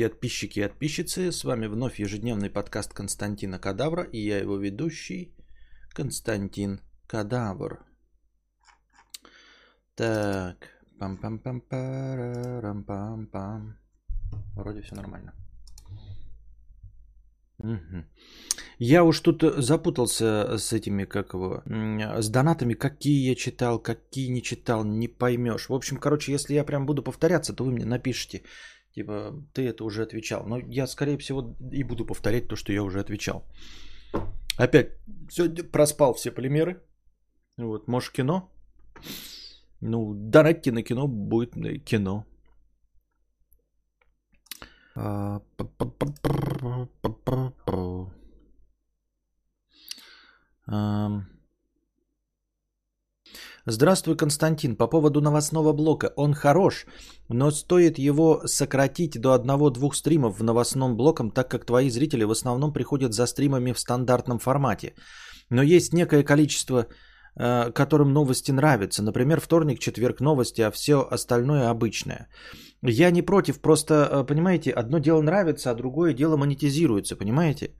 И подписчики и подписчицы, с вами вновь ежедневный подкаст Константина Кадавра и я его ведущий Константин Кадавр. Так, пам-пам-пам-парам-пам-пам. Вроде все нормально. Угу. Я уж тут запутался с этими, как его, с донатами, какие я читал, какие не читал, не поймешь. В общем, короче, если я прям буду повторяться, то вы мне напишите, Типа, ты это уже отвечал. Но я, скорее всего, и буду повторять то, что я уже отвечал. Опять, сегодня проспал все полимеры. Вот, может, кино? Ну, донатьте на кино, будет кино. Um... Здравствуй, Константин. По поводу новостного блока. Он хорош, но стоит его сократить до одного-двух стримов в новостном блоком, так как твои зрители в основном приходят за стримами в стандартном формате. Но есть некое количество, э, которым новости нравятся. Например, вторник, четверг новости, а все остальное обычное. Я не против, просто, э, понимаете, одно дело нравится, а другое дело монетизируется, понимаете?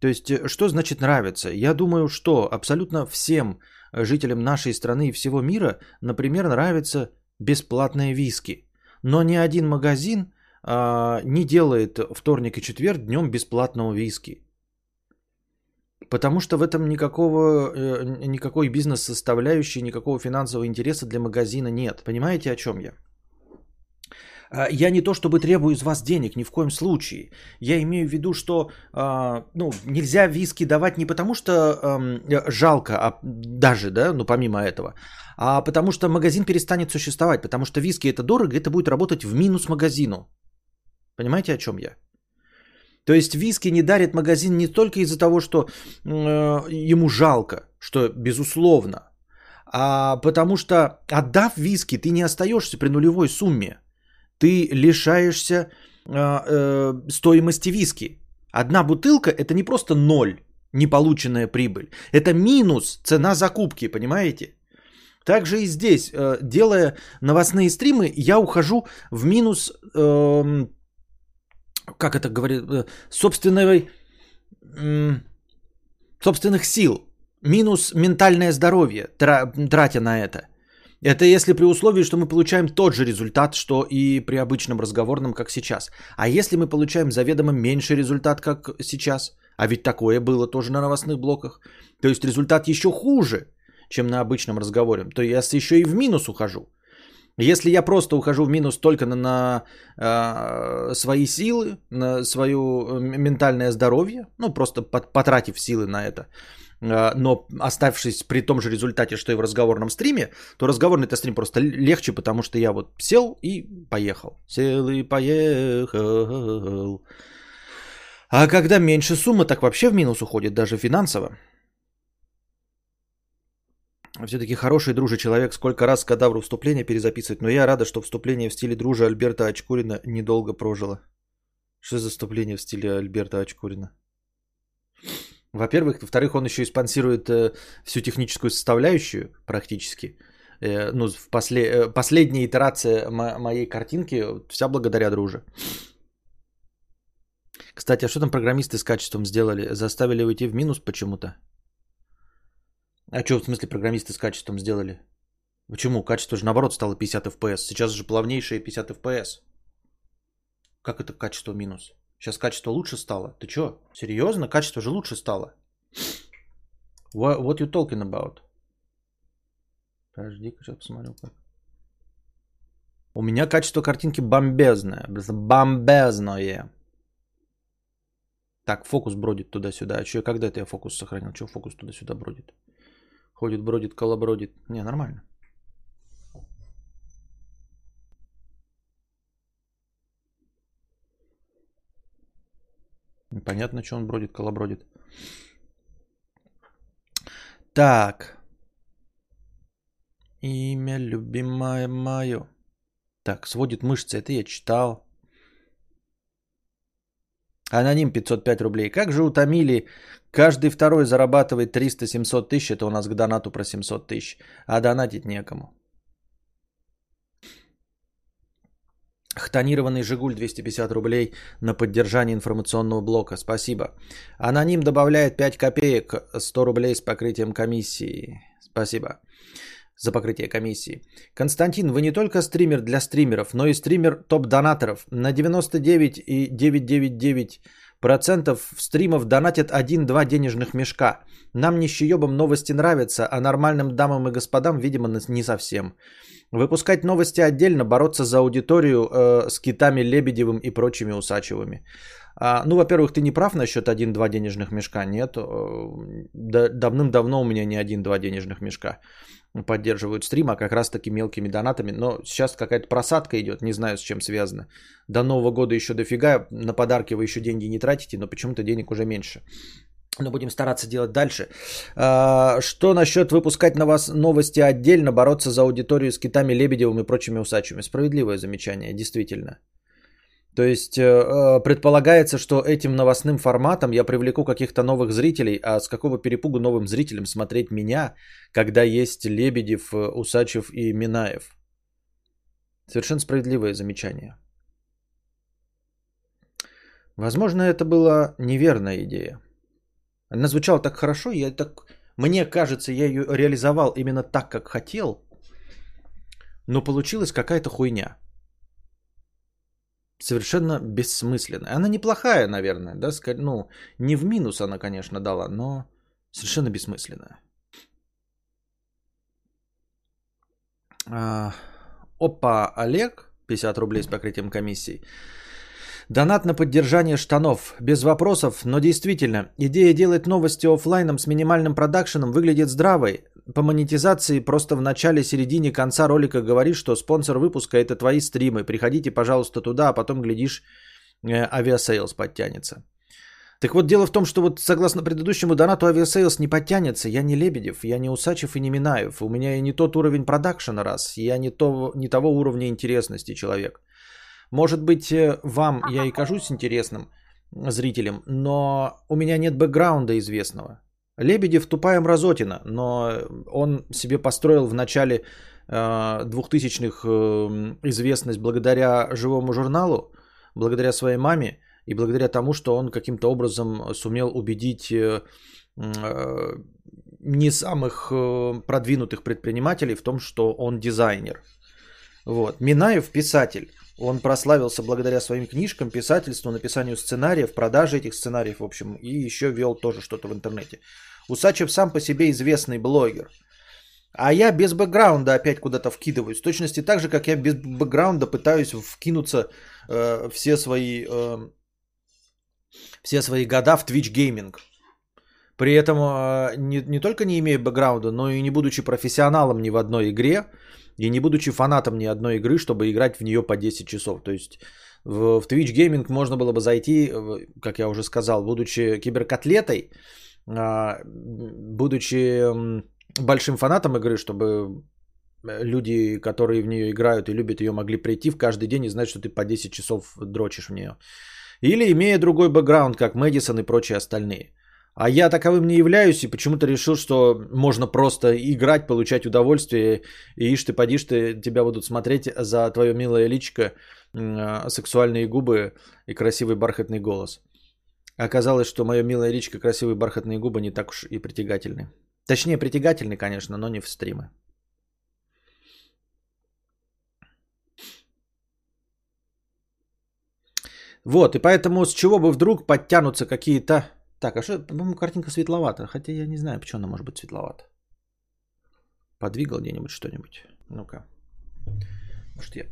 То есть, э, что значит нравится? Я думаю, что абсолютно всем жителям нашей страны и всего мира, например, нравится бесплатные виски. Но ни один магазин а, не делает вторник и четверг днем бесплатного виски. Потому что в этом никакого, э, никакой бизнес-составляющей, никакого финансового интереса для магазина нет. Понимаете, о чем я? А, я не то чтобы требую из вас денег, ни в коем случае. Я имею в виду, что а, ну, нельзя виски давать не потому, что жалко, а даже, да, ну помимо этого, а потому что магазин перестанет существовать, потому что виски это дорого, это будет работать в минус магазину. Понимаете, о чем я? То есть виски не дарит магазин не только из-за того, что э, ему жалко, что безусловно, а потому что отдав виски, ты не остаешься при нулевой сумме ты лишаешься э, э, стоимости виски. Одна бутылка это не просто ноль, неполученная прибыль. Это минус цена закупки, понимаете? Также и здесь, э, делая новостные стримы, я ухожу в минус, э, как это говорит, э, собственной, э, собственных сил. Минус ментальное здоровье, тратя на это. Это если при условии, что мы получаем тот же результат, что и при обычном разговорном, как сейчас. А если мы получаем заведомо меньший результат, как сейчас, а ведь такое было тоже на новостных блоках, то есть результат еще хуже, чем на обычном разговоре, то я еще и в минус ухожу. Если я просто ухожу в минус только на, на э, свои силы, на свое э, ментальное здоровье, ну просто потратив силы на это, но оставшись при том же результате, что и в разговорном стриме, то разговорный стрим просто легче, потому что я вот сел и поехал. Сел и поехал. А когда меньше суммы, так вообще в минус уходит, даже финансово. Все-таки хороший дружи человек, сколько раз кадавру вступление перезаписывать, но я рада, что вступление в стиле дружи Альберта Очкурина недолго прожило. Что за вступление в стиле Альберта Очкурина? Во-первых. Во-вторых, он еще и спонсирует э, всю техническую составляющую практически. Э, ну, в после... э, последняя итерация мо- моей картинки вся благодаря друже. Кстати, а что там программисты с качеством сделали? Заставили уйти в минус почему-то? А что в смысле программисты с качеством сделали? Почему? Качество же наоборот стало 50 FPS. Сейчас же плавнейшие 50 FPS. Как это качество минус? Сейчас качество лучше стало. Ты чё? Серьезно? Качество же лучше стало. What, what you talking about? Подожди, сейчас посмотрю как. У меня качество картинки бомбезное. Бомбезное. Так, фокус бродит туда-сюда. А что, когда это я фокус сохранил? Что фокус туда-сюда бродит? Ходит, бродит, колобродит. Не, нормально. Непонятно, что он бродит, колобродит. Так. Имя любимое мое. Так, сводит мышцы. Это я читал. Аноним 505 рублей. Как же утомили. Каждый второй зарабатывает 300-700 тысяч. Это у нас к донату про 700 тысяч. А донатить некому. Хтонированный «Жигуль» 250 рублей на поддержание информационного блока. Спасибо. Аноним добавляет 5 копеек, 100 рублей с покрытием комиссии. Спасибо за покрытие комиссии. Константин, вы не только стример для стримеров, но и стример топ-донаторов. На 99,999% стримов донатят 1-2 денежных мешка. Нам нищеебам новости нравятся, а нормальным дамам и господам, видимо, не совсем. Выпускать новости отдельно, бороться за аудиторию э, с китами Лебедевым и прочими Усачевыми. А, ну, во-первых, ты не прав насчет 1-2 денежных мешка. Нет, э, да, давным-давно у меня не 1-2 денежных мешка поддерживают стрим, а как раз таки мелкими донатами. Но сейчас какая-то просадка идет, не знаю с чем связано. До Нового года еще дофига, на подарки вы еще деньги не тратите, но почему-то денег уже меньше. Но будем стараться делать дальше. А, что насчет выпускать на вас новости отдельно, бороться за аудиторию с китами Лебедевым и прочими усачами? Справедливое замечание, действительно. То есть э, э, предполагается, что этим новостным форматом я привлеку каких-то новых зрителей, а с какого перепугу новым зрителям смотреть меня, когда есть Лебедев, э, Усачев и Минаев? Совершенно справедливое замечание. Возможно, это была неверная идея. Она звучала так хорошо, я так, мне кажется, я ее реализовал именно так, как хотел, но получилась какая-то хуйня. Совершенно бессмысленная. Она неплохая, наверное, да, ну, не в минус она, конечно, дала, но совершенно бессмысленная. А, опа, Олег, 50 рублей с покрытием комиссии. Донат на поддержание штанов. Без вопросов, но действительно, идея делать новости офлайном с минимальным продакшеном выглядит здравой. По монетизации просто в начале, середине, конца ролика говоришь, что спонсор выпуска это твои стримы. Приходите, пожалуйста, туда, а потом, глядишь, э, Aviasales подтянется. Так вот, дело в том, что вот согласно предыдущему донату Aviasales не подтянется. Я не Лебедев, я не Усачев и не Минаев. У меня и не тот уровень продакшена раз. Я не, то, не того уровня интересности человек. Может быть, э, вам я и кажусь интересным зрителям, но у меня нет бэкграунда известного. Лебедев тупая мразотина, но он себе построил в начале э, 2000-х э, известность благодаря живому журналу, благодаря своей маме и благодаря тому, что он каким-то образом сумел убедить э, не самых продвинутых предпринимателей в том, что он дизайнер. Вот. Минаев писатель. Он прославился благодаря своим книжкам, писательству, написанию сценариев, продаже этих сценариев, в общем, и еще вел тоже что-то в интернете. Усачев сам по себе известный блогер. А я без бэкграунда опять куда-то вкидываюсь. В точности так же, как я без бэкграунда пытаюсь вкинуться э, все свои э, все свои года в Twitch Gaming. При этом э, не, не только не имея бэкграунда, но и не будучи профессионалом ни в одной игре, и не будучи фанатом ни одной игры, чтобы играть в нее по 10 часов. То есть в, в Twitch Gaming можно было бы зайти, как я уже сказал, будучи киберкотлетой, а, будучи большим фанатом игры, чтобы люди, которые в нее играют и любят ее, могли прийти в каждый день и знать, что ты по 10 часов дрочишь в нее. Или имея другой бэкграунд, как Мэдисон и прочие остальные. А я таковым не являюсь и почему-то решил, что можно просто играть, получать удовольствие, и ишь ты, подишь ты, тебя будут смотреть за твое милое личико, а, сексуальные губы и красивый бархатный голос. Оказалось, что мое милое личико, красивые бархатные губы не так уж и притягательны. Точнее, притягательны, конечно, но не в стримы. Вот, и поэтому с чего бы вдруг подтянутся какие-то так, а что, по-моему, картинка светловата. Хотя я не знаю, почему она может быть светловата. Подвигал где-нибудь что-нибудь. Ну-ка. Может, я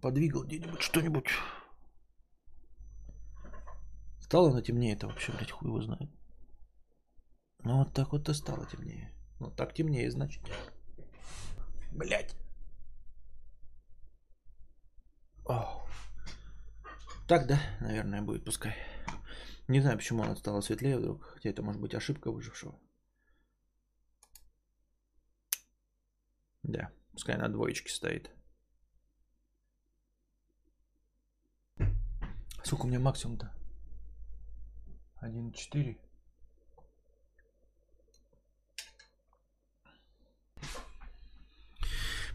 подвигал где-нибудь что-нибудь. Стало она темнее, это вообще, блядь, хуй его знает. Ну, вот так вот и стало темнее. Ну, так темнее, значит. Блядь. Ох. Так, да, наверное, будет, пускай. Не знаю, почему она стала светлее вдруг, хотя это может быть ошибка выжившего. Да, пускай на двоечке стоит. Сколько у меня максимум-то? 1,4.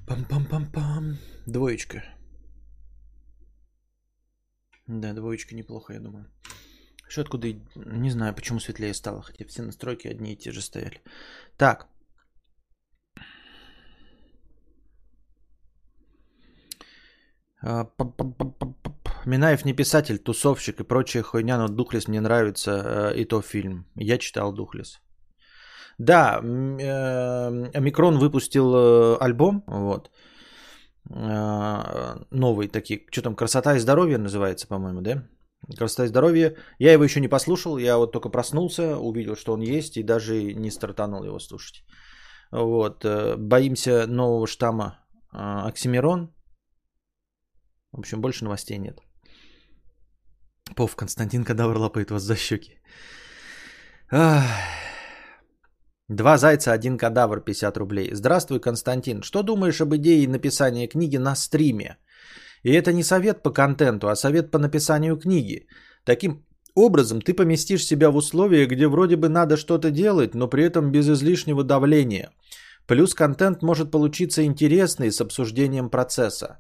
Пам-пам-пам-пам. Двоечка. Да, двоечка неплохо, я думаю. Что откуда... Не знаю, почему светлее стало, хотя все настройки одни и те же стояли. Так. А, Минаев не писатель, тусовщик и прочая хуйня, но Духлес мне нравится, э, и то фильм. Я читал Духлес. Да, э, Микрон выпустил э, альбом, вот, новый такие, что там, «Красота и здоровье» называется, по-моему, да? «Красота и здоровье». Я его еще не послушал, я вот только проснулся, увидел, что он есть, и даже не стартанул его слушать. Вот, боимся нового штамма Оксимирон. В общем, больше новостей нет. Пов, Константин Кадавр лапает вас за щеки. Ах. Два зайца, один кадавр, 50 рублей. Здравствуй, Константин. Что думаешь об идее написания книги на стриме? И это не совет по контенту, а совет по написанию книги. Таким образом ты поместишь себя в условия, где вроде бы надо что-то делать, но при этом без излишнего давления. Плюс контент может получиться интересный с обсуждением процесса.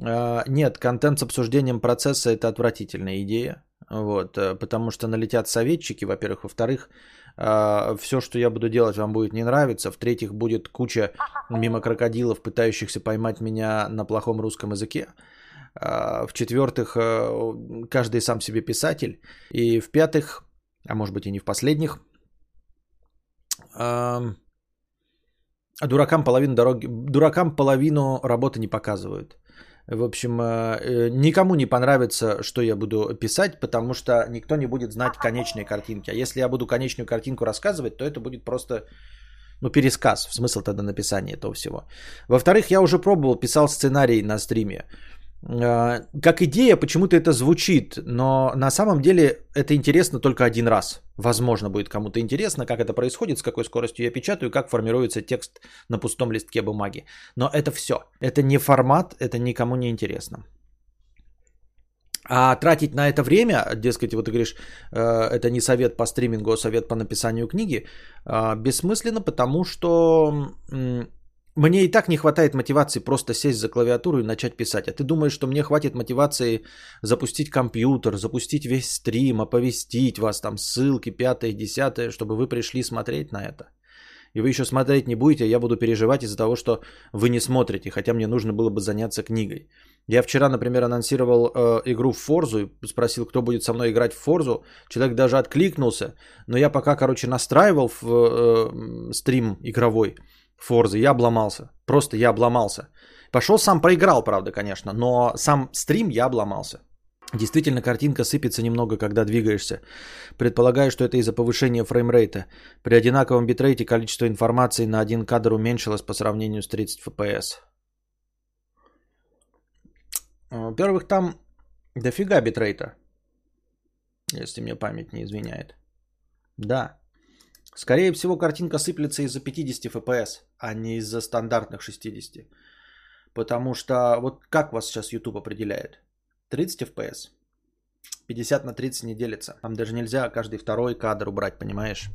А, нет, контент с обсуждением процесса это отвратительная идея. Вот, э, потому что налетят советчики, во-первых. Во-вторых, все, что я буду делать, вам будет не нравиться. В-третьих, будет куча мимо крокодилов, пытающихся поймать меня на плохом русском языке. А, в-четвертых, э, каждый сам себе писатель. И в-пятых, а может быть и не в последних, дуракам половину дороги, дуракам половину работы не показывают. В общем, э, никому не понравится, что я буду писать, потому что никто не будет знать конечной картинки. А если я буду конечную картинку рассказывать, то это будет просто ну, пересказ, в смысл тогда написания этого всего. Во-вторых, я уже пробовал, писал сценарий на стриме. А, как идея почему-то это звучит, но на самом деле это интересно только один раз. Возможно, будет кому-то интересно, как это происходит, с какой скоростью я печатаю, как формируется текст на пустом листке бумаги. Но это все. Это не формат, это никому не интересно. А тратить на это время, дескать, вот ты говоришь, э, это не совет по стримингу, а совет по написанию книги, э, бессмысленно, потому что мне и так не хватает мотивации просто сесть за клавиатуру и начать писать. А ты думаешь, что мне хватит мотивации запустить компьютер, запустить весь стрим, оповестить вас, там ссылки, пятое, десятое, чтобы вы пришли смотреть на это? И вы еще смотреть не будете, а я буду переживать из-за того, что вы не смотрите, хотя мне нужно было бы заняться книгой. Я вчера, например, анонсировал э, игру в Форзу и спросил, кто будет со мной играть в Форзу. Человек даже откликнулся, но я пока, короче, настраивал в э, стрим игровой. Форзы, я обломался. Просто я обломался. Пошел сам проиграл, правда, конечно, но сам стрим я обломался. Действительно, картинка сыпется немного, когда двигаешься. Предполагаю, что это из-за повышения фреймрейта. При одинаковом битрейте количество информации на один кадр уменьшилось по сравнению с 30 FPS. Во-первых, там дофига битрейта, если мне память не изменяет. Да, Скорее всего, картинка сыплется из-за 50 FPS, а не из-за стандартных 60. Потому что вот как вас сейчас YouTube определяет? 30 FPS. 50 на 30 не делится. Там даже нельзя каждый второй кадр убрать, понимаешь?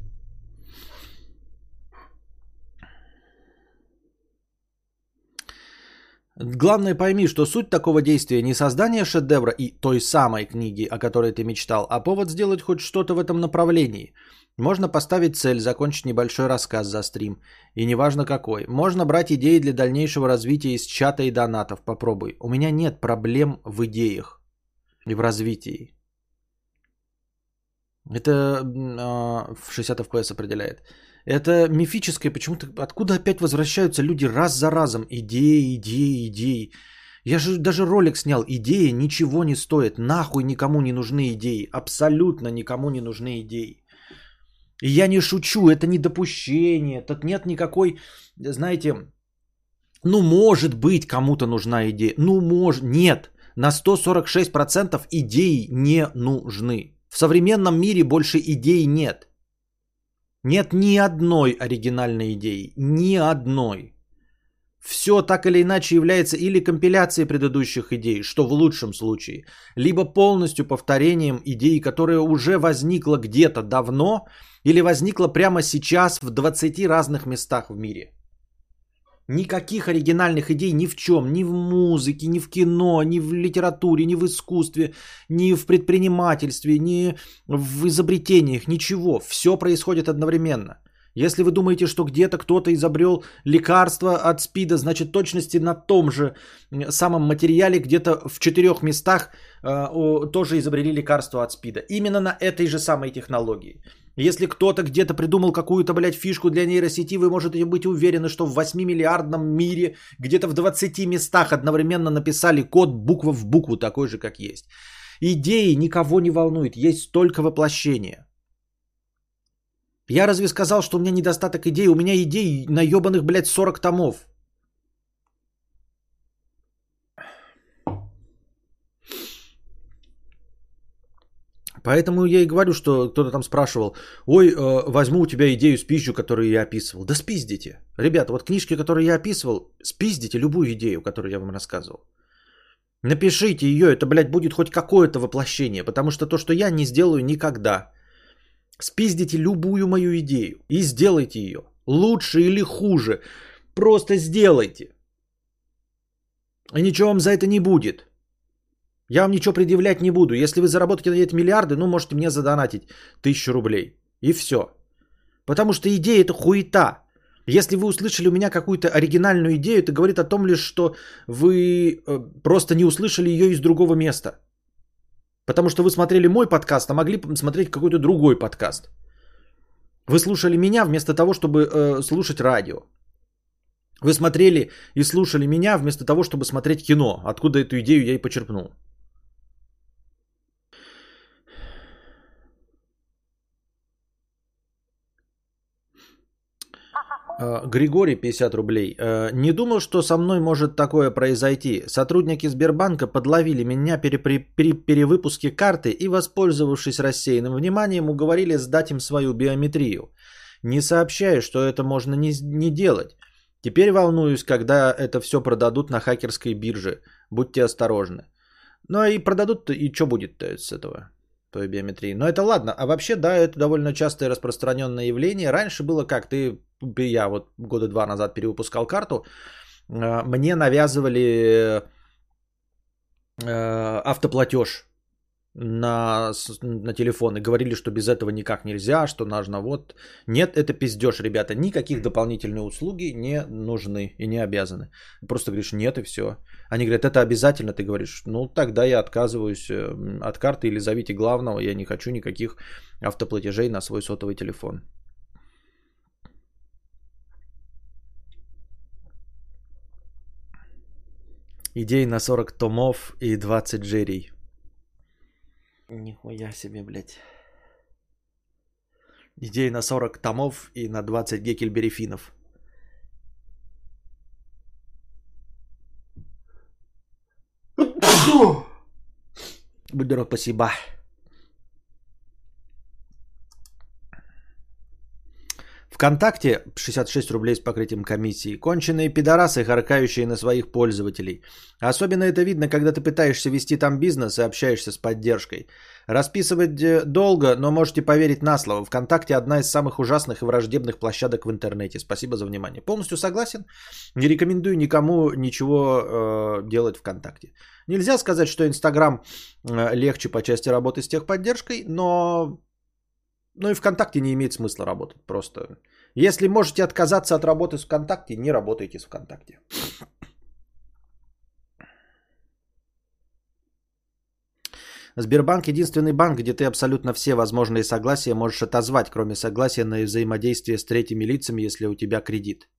Главное пойми, что суть такого действия не создание шедевра и той самой книги, о которой ты мечтал, а повод сделать хоть что-то в этом направлении. Можно поставить цель, закончить небольшой рассказ за стрим. И неважно какой. Можно брать идеи для дальнейшего развития из чата и донатов. Попробуй. У меня нет проблем в идеях и в развитии. Это э, в 60 FPS определяет. Это мифическое, почему-то откуда опять возвращаются люди раз за разом. Идеи, идеи, идеи. Я же даже ролик снял. Идеи ничего не стоят. Нахуй никому не нужны идеи. Абсолютно никому не нужны идеи. И я не шучу, это не допущение. Тут нет никакой, знаете, ну может быть кому-то нужна идея. Ну может, нет. На 146% идеи не нужны. В современном мире больше идей нет. Нет ни одной оригинальной идеи. Ни одной. Все так или иначе является или компиляцией предыдущих идей, что в лучшем случае, либо полностью повторением идеи, которая уже возникла где-то давно или возникла прямо сейчас в 20 разных местах в мире. Никаких оригинальных идей ни в чем, ни в музыке, ни в кино, ни в литературе, ни в искусстве, ни в предпринимательстве, ни в изобретениях, ничего. Все происходит одновременно. Если вы думаете, что где-то кто-то изобрел лекарство от СПИДа, значит точности на том же самом материале где-то в четырех местах э, тоже изобрели лекарство от СПИДа. Именно на этой же самой технологии. Если кто-то где-то придумал какую-то, блядь, фишку для нейросети, вы можете быть уверены, что в 8-миллиардном мире где-то в 20 местах одновременно написали код буква в букву, такой же, как есть. Идеи никого не волнуют, есть только воплощение. Я разве сказал, что у меня недостаток идей? У меня идей на ебаных, блядь, 40 томов. Поэтому я и говорю, что кто-то там спрашивал, ой, э, возьму у тебя идею спизжу, которую я описывал. Да спиздите. Ребята, вот книжки, которые я описывал, спиздите любую идею, которую я вам рассказывал. Напишите ее, это, блядь, будет хоть какое-то воплощение, потому что то, что я не сделаю никогда. Спиздите любую мою идею и сделайте ее. Лучше или хуже. Просто сделайте. И ничего вам за это не будет. Я вам ничего предъявлять не буду. Если вы заработаете на эти миллиарды, ну, можете мне задонатить тысячу рублей. И все. Потому что идея это хуета. Если вы услышали у меня какую-то оригинальную идею, это говорит о том лишь, что вы э, просто не услышали ее из другого места. Потому что вы смотрели мой подкаст, а могли смотреть какой-то другой подкаст. Вы слушали меня вместо того, чтобы э, слушать радио. Вы смотрели и слушали меня вместо того, чтобы смотреть кино, откуда эту идею я и почерпнул. Григорий, 50 рублей. Э, не думал, что со мной может такое произойти. Сотрудники Сбербанка подловили меня при, при, при перевыпуске карты и, воспользовавшись рассеянным вниманием, уговорили сдать им свою биометрию. Не сообщаю, что это можно не, не делать. Теперь волнуюсь, когда это все продадут на хакерской бирже. Будьте осторожны. Ну и продадут, и что будет с этого? Той биометрии. Но это ладно. А вообще, да, это довольно частое распространенное явление. Раньше было как? Ты я вот года два назад перевыпускал карту, э, мне навязывали э, автоплатеж на, на телефон и говорили, что без этого никак нельзя, что нужно вот. Нет, это пиздеж, ребята. Никаких дополнительных услуги не нужны и не обязаны. Просто говоришь нет и все. Они говорят, это обязательно. Ты говоришь, ну тогда я отказываюсь э, от карты или зовите главного. Я не хочу никаких автоплатежей на свой сотовый телефон. Идей на 40 томов и 20 джерей. Нихуя себе, блядь. Идей на 40 томов и на 20 гекельберифинов. Будь здоров, спасибо. ВКонтакте 66 рублей с покрытием комиссии. Конченые пидорасы, харкающие на своих пользователей. Особенно это видно, когда ты пытаешься вести там бизнес и общаешься с поддержкой. Расписывать э, долго, но можете поверить на слово. ВКонтакте одна из самых ужасных и враждебных площадок в интернете. Спасибо за внимание. Полностью согласен. Не рекомендую никому ничего э, делать ВКонтакте. Нельзя сказать, что Инстаграм э, легче по части работы с техподдержкой, но ну и ВКонтакте не имеет смысла работать просто. Если можете отказаться от работы с ВКонтакте, не работайте с ВКонтакте. Сбербанк единственный банк, где ты абсолютно все возможные согласия можешь отозвать, кроме согласия на взаимодействие с третьими лицами, если у тебя кредит.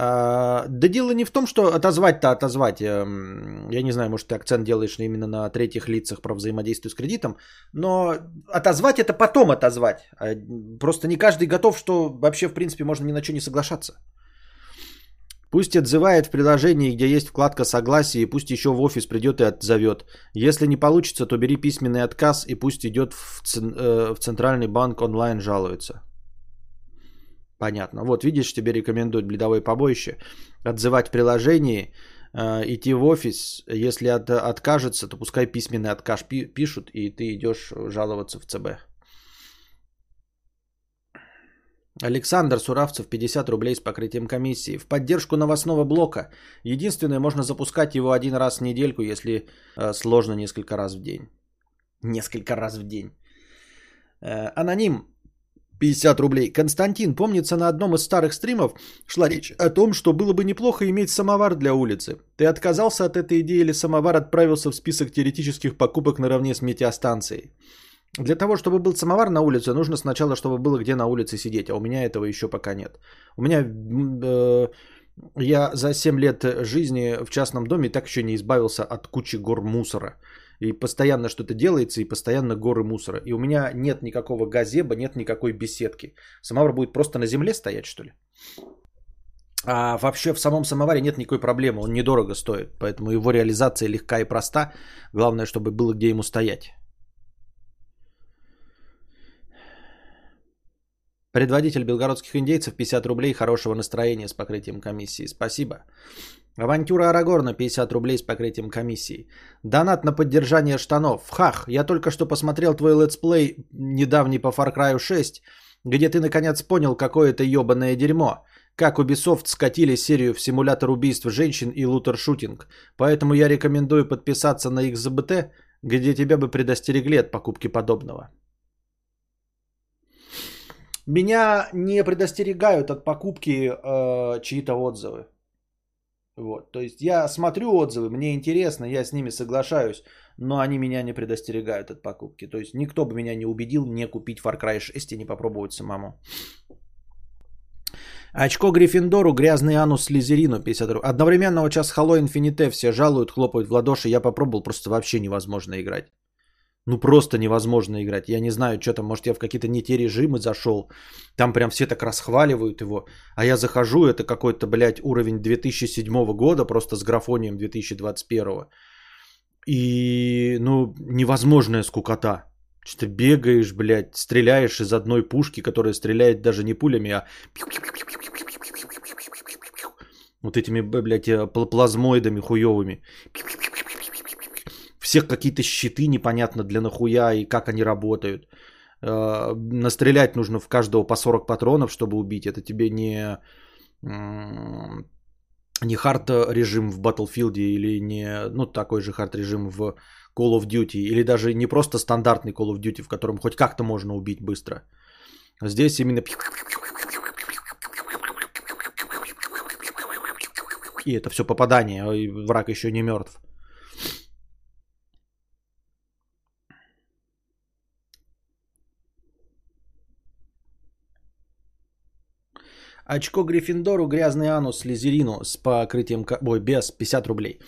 А, да дело не в том, что отозвать-то отозвать. Эм, я не знаю, может, ты акцент делаешь именно на третьих лицах про взаимодействие с кредитом, но отозвать это потом отозвать. А, просто не каждый готов, что вообще, в принципе, можно ни на что не соглашаться. Пусть отзывает в приложении, где есть вкладка согласия, и пусть еще в офис придет и отзовет. Если не получится, то бери письменный отказ и пусть идет в, э, в центральный банк онлайн жалуется. Понятно. Вот видишь, тебе рекомендуют бледовое побоище. Отзывать в приложении, э, идти в офис. Если от, откажется, то пускай письменный отказ пи- пишут, и ты идешь жаловаться в ЦБ. Александр Суравцев, 50 рублей с покрытием комиссии. В поддержку новостного блока. Единственное, можно запускать его один раз в недельку, если э, сложно несколько раз в день. Несколько раз в день. Э, аноним, 50 рублей. Константин, помнится, на одном из старых стримов шла речь о том, что было бы неплохо иметь самовар для улицы. Ты отказался от этой идеи или самовар отправился в список теоретических покупок наравне с метеостанцией? Для того, чтобы был самовар на улице, нужно сначала, чтобы было где на улице сидеть, а у меня этого еще пока нет. У меня э, я за 7 лет жизни в частном доме так еще не избавился от кучи гор мусора. И постоянно что-то делается, и постоянно горы мусора. И у меня нет никакого газеба, нет никакой беседки. Самовар будет просто на земле стоять, что ли? А вообще в самом самоваре нет никакой проблемы, он недорого стоит, поэтому его реализация легка и проста. Главное, чтобы было где ему стоять. Предводитель белгородских индейцев 50 рублей хорошего настроения с покрытием комиссии. Спасибо. Авантюра Арагорна 50 рублей с покрытием комиссии. Донат на поддержание штанов. Хах, я только что посмотрел твой летсплей недавний по Far Cry 6, где ты наконец понял, какое это ебаное дерьмо. Как Ubisoft скатили серию в симулятор убийств женщин и looter-shooting. Поэтому я рекомендую подписаться на XZBT, где тебя бы предостерегли от покупки подобного. Меня не предостерегают от покупки э, чьи-то отзывы. Вот, то есть я смотрю отзывы, мне интересно, я с ними соглашаюсь, но они меня не предостерегают от покупки. То есть никто бы меня не убедил не купить Far Cry 6 и не попробовать самому. Очко Гриффиндору, грязный анус Слизерину 50 рублей. Вот сейчас Halo Infinite все жалуют, хлопают в ладоши. Я попробовал, просто вообще невозможно играть. Ну просто невозможно играть. Я не знаю, что там, может я в какие-то не те режимы зашел. Там прям все так расхваливают его. А я захожу, это какой-то, блядь, уровень 2007 года, просто с графонием 2021. И, ну, невозможная скукота. Что ты бегаешь, блядь, стреляешь из одной пушки, которая стреляет даже не пулями, а вот этими, блядь, плазмоидами хуевыми всех какие-то щиты непонятно для нахуя и как они работают. Э, настрелять нужно в каждого по 40 патронов, чтобы убить. Это тебе не, не хард режим в Battlefield или не ну, такой же хард режим в Call of Duty. Или даже не просто стандартный Call of Duty, в котором хоть как-то можно убить быстро. Здесь именно и это все попадание, и враг еще не мертв. Очко Гриффиндору, грязный анус Слизерину с покрытием... Ой, без 50 рублей.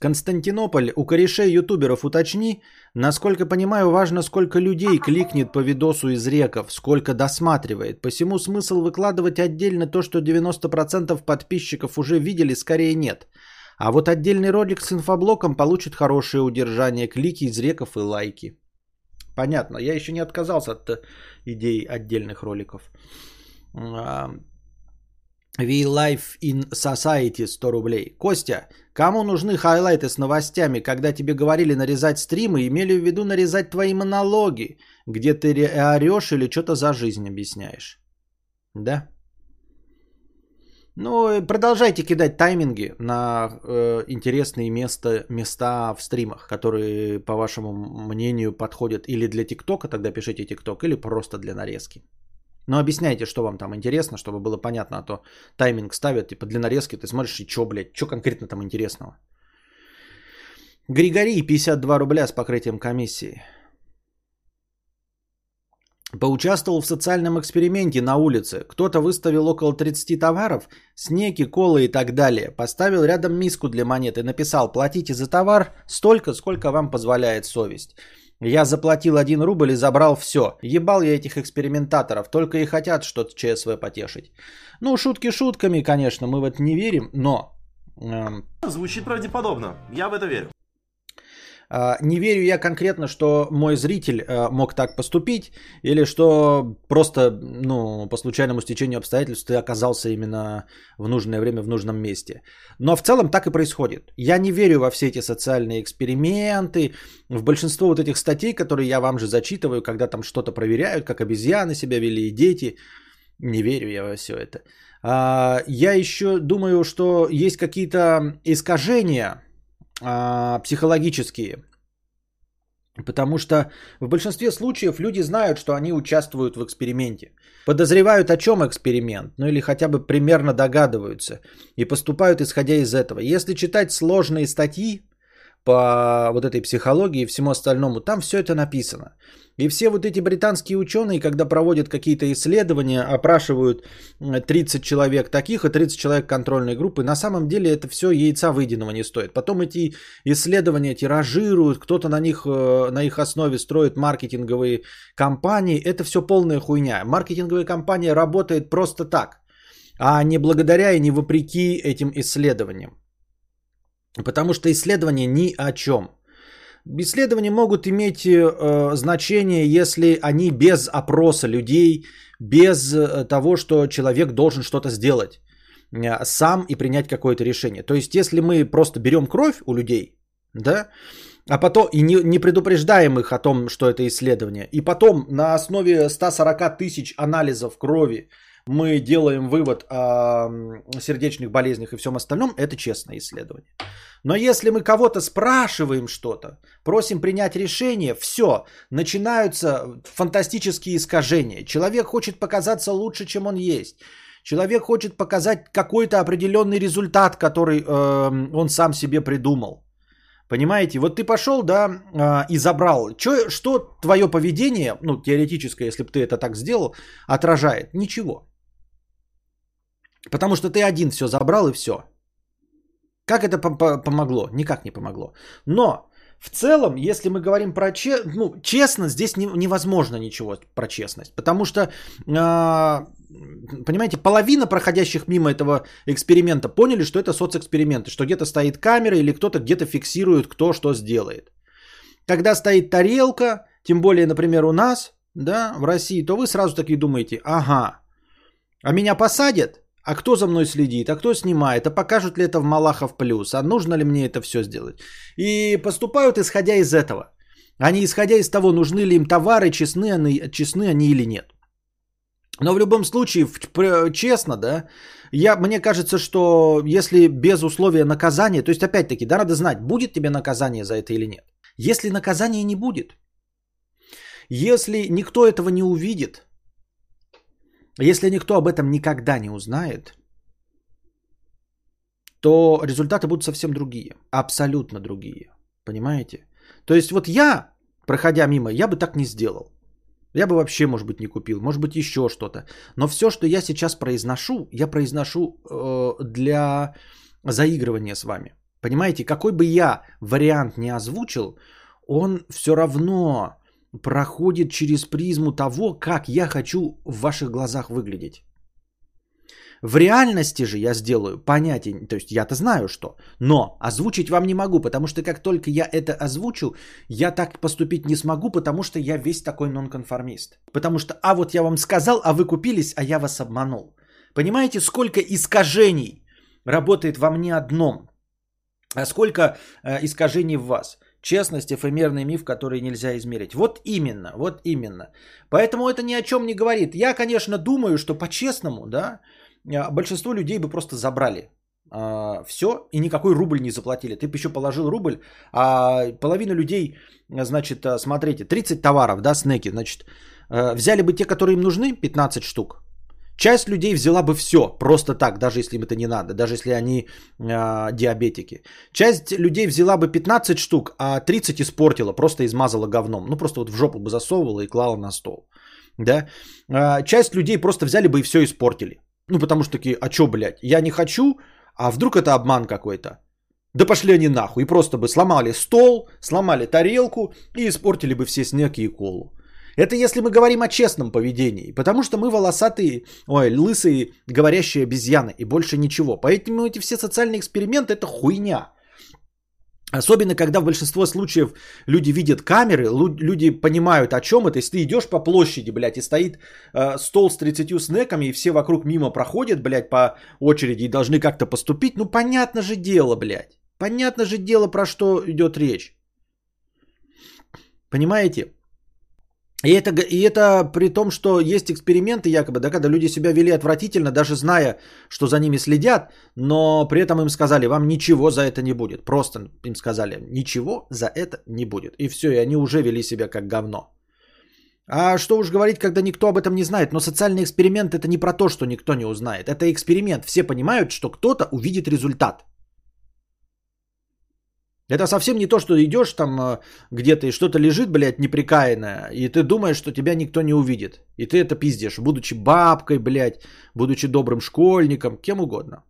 Константинополь, у корешей ютуберов уточни, насколько понимаю, важно, сколько людей кликнет по видосу из реков, сколько досматривает. Посему смысл выкладывать отдельно то, что 90% подписчиков уже видели, скорее нет. А вот отдельный ролик с инфоблоком получит хорошее удержание, клики из реков и лайки. Понятно, я еще не отказался от идеи отдельных роликов. We Life in Society 100 рублей. Костя, кому нужны хайлайты с новостями, когда тебе говорили нарезать стримы, имели в виду нарезать твои монологи, где ты орешь или что-то за жизнь объясняешь? Да? Ну, продолжайте кидать тайминги на э, интересные места, места в стримах, которые, по вашему мнению, подходят или для ТикТока, тогда пишите ТикТок, или просто для нарезки. Но объясняйте, что вам там интересно, чтобы было понятно, а то тайминг ставят, типа для нарезки ты смотришь, и что, блядь, что конкретно там интересного. Григорий, 52 рубля с покрытием комиссии. Поучаствовал в социальном эксперименте на улице. Кто-то выставил около 30 товаров, снеки, колы и так далее. Поставил рядом миску для монеты, написал «Платите за товар столько, сколько вам позволяет совесть». Я заплатил 1 рубль и забрал все. Ебал я этих экспериментаторов, только и хотят что-то ЧСВ потешить. Ну, шутки шутками, конечно, мы в это не верим, но... Эм... Звучит правдеподобно, я в это верю. А, не верю я конкретно, что мой зритель э, мог так поступить, или что просто ну, по случайному стечению обстоятельств ты оказался именно в нужное время в нужном месте. Но в целом так и происходит. Я не верю во все эти социальные эксперименты, в большинство вот этих статей, которые я вам же зачитываю, когда там что-то проверяют, как обезьяны себя вели и дети. Не верю я во все это. А, я еще думаю, что есть какие-то искажения а, психологические. Потому что в большинстве случаев люди знают, что они участвуют в эксперименте. Подозревают, о чем эксперимент, ну или хотя бы примерно догадываются. И поступают исходя из этого. Если читать сложные статьи, по вот этой психологии и всему остальному, там все это написано. И все вот эти британские ученые, когда проводят какие-то исследования, опрашивают 30 человек таких и 30 человек контрольной группы, на самом деле это все яйца выеденного не стоит. Потом эти исследования тиражируют, кто-то на них, э, на их основе строит маркетинговые компании. Это все полная хуйня. Маркетинговая компания работает просто так, а не благодаря и не вопреки этим исследованиям. Потому что исследования ни о чем. Исследования могут иметь э, значение, если они без опроса людей, без э, того, что человек должен что-то сделать э, сам и принять какое-то решение. То есть, если мы просто берем кровь у людей, да, а потом и не, не предупреждаем их о том, что это исследование, и потом на основе 140 тысяч анализов крови мы делаем вывод о сердечных болезнях и всем остальном, это честное исследование. Но если мы кого-то спрашиваем что-то, просим принять решение, все, начинаются фантастические искажения. Человек хочет показаться лучше, чем он есть. Человек хочет показать какой-то определенный результат, который э, он сам себе придумал. Понимаете? Вот ты пошел, да, э, и забрал. Чё, что твое поведение, ну, теоретическое, если бы ты это так сделал, отражает? Ничего. Потому что ты один все забрал и все. Как это помогло? Никак не помогло. Но в целом, если мы говорим про че... ну, честно, здесь не, невозможно ничего про честность. Потому что, э, понимаете, половина проходящих мимо этого эксперимента поняли, что это соцэксперименты, что где-то стоит камера или кто-то где-то фиксирует, кто что сделает. Когда стоит тарелка, тем более, например, у нас, да, в России, то вы сразу такие думаете, ага, а меня посадят, а кто за мной следит? А кто снимает? А покажут ли это в Малахов плюс? А нужно ли мне это все сделать? И поступают исходя из этого. А не исходя из того, нужны ли им товары, честны они, честны они или нет. Но в любом случае, честно, да, я, мне кажется, что если без условия наказания, то есть опять-таки, да, надо знать, будет тебе наказание за это или нет. Если наказания не будет, если никто этого не увидит, если никто об этом никогда не узнает, то результаты будут совсем другие. Абсолютно другие. Понимаете? То есть вот я, проходя мимо, я бы так не сделал. Я бы вообще, может быть, не купил, может быть, еще что-то. Но все, что я сейчас произношу, я произношу э, для заигрывания с вами. Понимаете, какой бы я вариант не озвучил, он все равно проходит через призму того, как я хочу в ваших глазах выглядеть. В реальности же я сделаю понятие, то есть я-то знаю что, но озвучить вам не могу, потому что как только я это озвучу, я так поступить не смогу, потому что я весь такой нонконформист. Потому что, а вот я вам сказал, а вы купились, а я вас обманул. Понимаете, сколько искажений работает во мне одном, а сколько э, искажений в вас. Честность – эфемерный миф, который нельзя измерить. Вот именно, вот именно. Поэтому это ни о чем не говорит. Я, конечно, думаю, что по-честному, да, а, большинство людей бы просто забрали а, все и никакой рубль не заплатили. Ты бы еще положил рубль, а половина людей, значит, а, смотрите, 30 товаров, да, снеки, значит, а, взяли бы те, которые им нужны, 15 штук, Часть людей взяла бы все, просто так, даже если им это не надо, даже если они э, диабетики. Часть людей взяла бы 15 штук, а 30 испортила, просто измазала говном. Ну, просто вот в жопу бы засовывала и клала на стол. Да? Э, часть людей просто взяли бы и все испортили. Ну, потому что такие, а чё, блядь, я не хочу, а вдруг это обман какой-то. Да пошли они нахуй. И просто бы сломали стол, сломали тарелку и испортили бы все снег и колу. Это если мы говорим о честном поведении. Потому что мы волосатые, ой, лысые, говорящие обезьяны и больше ничего. Поэтому эти все социальные эксперименты это хуйня. Особенно, когда в большинство случаев люди видят камеры, люди понимают, о чем это. Если ты идешь по площади, блядь, и стоит э, стол с 30 снеками, и все вокруг мимо проходят, блядь, по очереди и должны как-то поступить, ну, понятно же дело, блядь. Понятно же дело, про что идет речь. Понимаете? И это, и это при том, что есть эксперименты якобы, да, когда люди себя вели отвратительно, даже зная, что за ними следят, но при этом им сказали, вам ничего за это не будет. Просто им сказали, ничего за это не будет. И все, и они уже вели себя как говно. А что уж говорить, когда никто об этом не знает. Но социальный эксперимент это не про то, что никто не узнает. Это эксперимент. Все понимают, что кто-то увидит результат. Это совсем не то, что идешь там э, где-то и что-то лежит, блядь, неприкаянное, и ты думаешь, что тебя никто не увидит. И ты это пиздишь, будучи бабкой, блядь, будучи добрым школьником, кем угодно.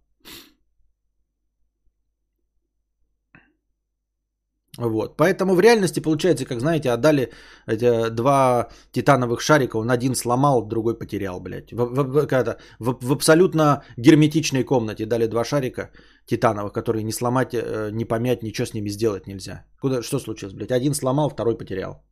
Вот. Поэтому в реальности получается, как знаете, отдали эти два титановых шарика, он один сломал, другой потерял, блядь. В, в, в, в, в абсолютно герметичной комнате дали два шарика титановых, которые не сломать, э, не помять, ничего с ними сделать нельзя. Куда, что случилось, блядь? Один сломал, второй потерял.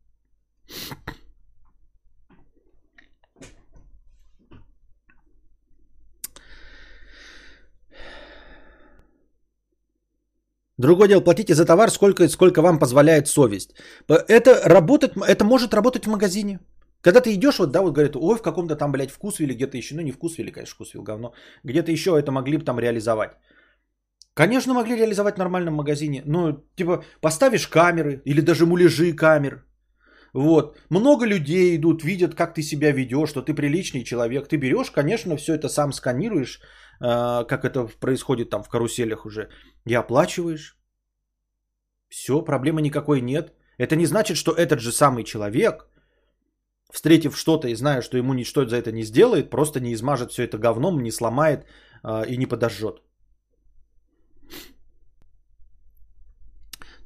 Другое дело, платите за товар, сколько, сколько вам позволяет совесть. Это, работать, это может работать в магазине. Когда ты идешь, вот, да, вот говорят, ой, в каком-то там, блядь, вкусвиле где-то еще, ну не вкусвиле, конечно, вкусвил говно, где-то еще это могли бы там реализовать. Конечно, могли реализовать в нормальном магазине. Но, типа, поставишь камеры или даже муляжи камер. Вот. Много людей идут, видят, как ты себя ведешь, что ты приличный человек. Ты берешь, конечно, все это сам сканируешь, как это происходит там в каруселях уже, и оплачиваешь. Все, проблемы никакой нет. Это не значит, что этот же самый человек, встретив что-то и зная, что ему ничто за это не сделает, просто не измажет все это говном, не сломает э, и не подожжет.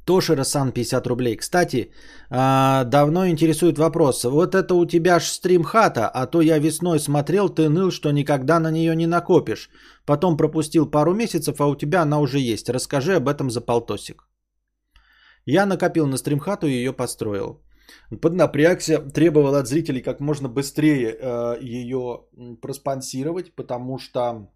Тошера Сан 50 рублей. Кстати, а, давно интересует вопрос. Вот это у тебя ж стрим хата, а то я весной смотрел, ты ныл, что никогда на нее не накопишь. Потом пропустил пару месяцев, а у тебя она уже есть. Расскажи об этом за полтосик. Я накопил на стримхату и ее построил. Поднапрягся, требовал от зрителей как можно быстрее э, ее проспонсировать, потому что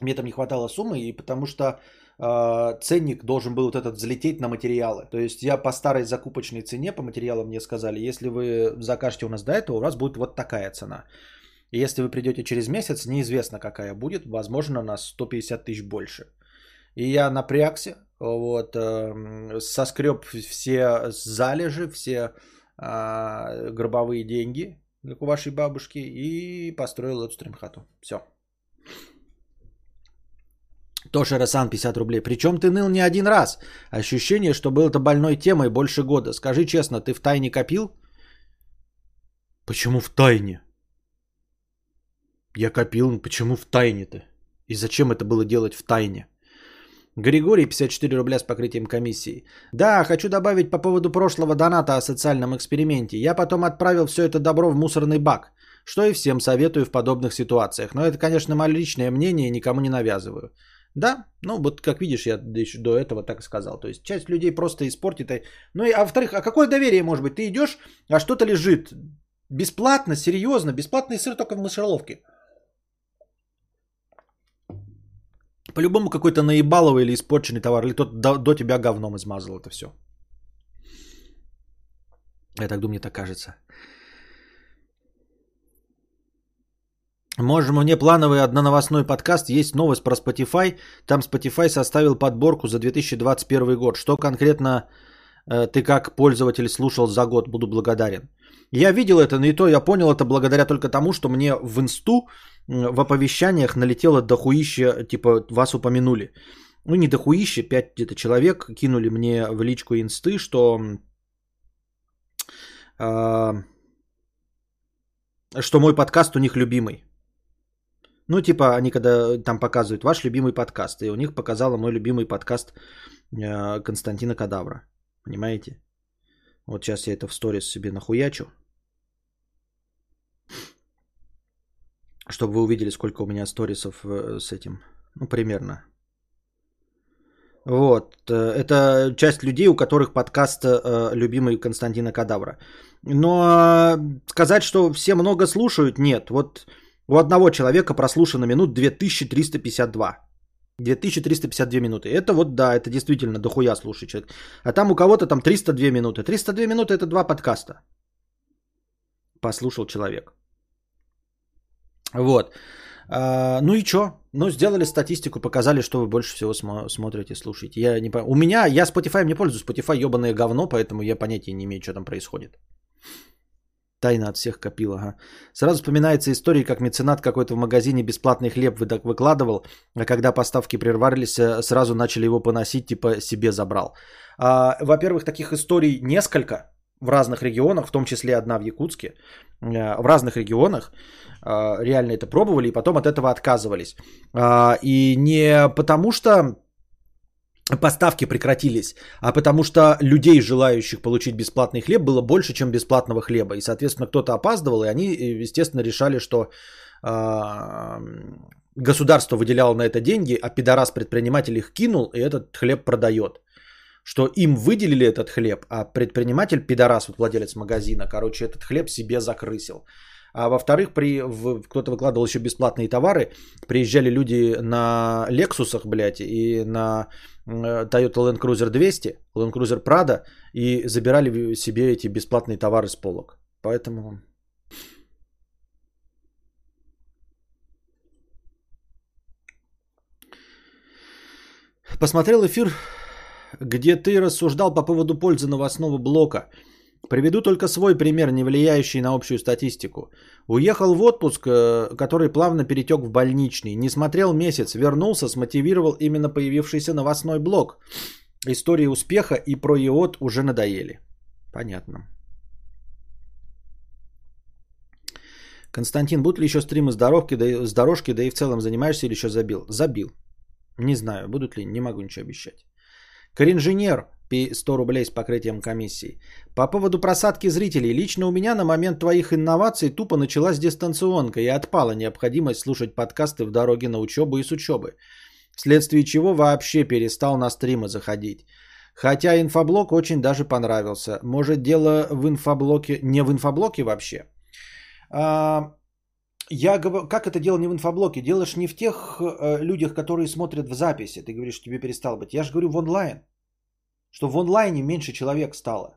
мне там не хватало суммы, и потому что ценник должен был вот этот взлететь на материалы. То есть я по старой закупочной цене по материалам мне сказали, если вы закажете у нас до этого, у вас будет вот такая цена. Если вы придете через месяц, неизвестно какая будет, возможно на 150 тысяч больше. И я напрягся, вот, эм, соскреб все залежи, все а, гробовые деньги, как у вашей бабушки, и построил эту стримхату. Все. Тоша Расан 50 рублей. Причем ты ныл не один раз. Ощущение, что был это больной темой больше года. Скажи честно, ты в тайне копил? Почему в тайне? Я копил, почему в тайне-то? И зачем это было делать в тайне? Григорий, 54 рубля с покрытием комиссии. Да, хочу добавить по поводу прошлого доната о социальном эксперименте. Я потом отправил все это добро в мусорный бак, что и всем советую в подобных ситуациях. Но это, конечно, мое личное мнение, никому не навязываю. Да, ну вот как видишь, я еще до этого так и сказал. То есть часть людей просто испортит. Ну и, а во-вторых, а какое доверие может быть? Ты идешь, а что-то лежит бесплатно, серьезно, бесплатный сыр только в мышеловке. По-любому какой-то наебаловый или испорченный товар, или тот до, до тебя говном измазал это все. Я так думаю, мне так кажется. Можем мне плановый одноновостной подкаст. Есть новость про Spotify. Там Spotify составил подборку за 2021 год. Что конкретно э, ты как пользователь слушал за год? Буду благодарен. Я видел это, но и то я понял это благодаря только тому, что мне в инсту в оповещаниях налетело дохуище, типа вас упомянули. Ну не дохуище, 5 где-то человек кинули мне в личку инсты, что... Э, что мой подкаст у них любимый. Ну, типа, они когда там показывают ваш любимый подкаст, и у них показала мой любимый подкаст э, Константина Кадавра. Понимаете? Вот сейчас я это в сторис себе нахуячу. Чтобы вы увидели, сколько у меня сторисов э, с этим. Ну, примерно. Вот. Э, это часть людей, у которых подкаст любимый Константина Кадавра. Но сказать, что все много слушают, нет. Вот у одного человека прослушано минут 2352. 2352 минуты. Это вот, да, это действительно дохуя слушает человек. А там у кого-то там 302 минуты. 302 минуты это два подкаста. послушал человек. Вот. А, ну и что? Ну, сделали статистику, показали, что вы больше всего смо- смотрите, слушаете. Я не по... У меня, я Spotify не пользуюсь, Spotify ебаное говно, поэтому я понятия не имею, что там происходит. Тайна от всех копил, ага. Сразу вспоминается история, как меценат какой-то в магазине бесплатный хлеб выкладывал, а когда поставки прервались, э, сразу начали его поносить, типа себе забрал. А, во-первых, таких историй несколько в разных регионах, в том числе одна в Якутске, э, в разных регионах а, реально это пробовали и потом от этого отказывались. А, и не потому что поставки прекратились, а потому что людей, желающих получить бесплатный хлеб, было больше, чем бесплатного хлеба. И, соответственно, кто-то опаздывал, и они, естественно, решали, что э, государство выделяло на это деньги, а пидорас-предприниматель их кинул, и этот хлеб продает. Что им выделили этот хлеб, а предприниматель, пидорас, вот владелец магазина, короче, этот хлеб себе закрысил. А во-вторых, при, в, кто-то выкладывал еще бесплатные товары, приезжали люди на Лексусах, блядь, и на Toyota Land Cruiser 200, Land Cruiser Prado и забирали себе эти бесплатные товары с полок. Поэтому... Посмотрел эфир, где ты рассуждал по поводу пользы новостного блока. Приведу только свой пример, не влияющий на общую статистику. Уехал в отпуск, э, который плавно перетек в больничный. Не смотрел месяц, вернулся, смотивировал именно появившийся новостной блог. Истории успеха и про ИОТ уже надоели. Понятно. Константин, будут ли еще стримы с дорожки, да с дорожки, да и в целом занимаешься или еще забил? Забил. Не знаю, будут ли, не могу ничего обещать. Коринженер, 100 рублей с покрытием комиссии. По поводу просадки зрителей. Лично у меня на момент твоих инноваций тупо началась дистанционка и отпала необходимость слушать подкасты в дороге на учебу и с учебы. Вследствие чего вообще перестал на стримы заходить. Хотя инфоблок очень даже понравился. Может дело в инфоблоке, не в инфоблоке вообще. А, я говорю, как это дело не в инфоблоке? Делаешь не в тех э, людях, которые смотрят в записи. Ты говоришь, тебе перестал быть. Я же говорю в онлайн. Что в онлайне меньше человек стало.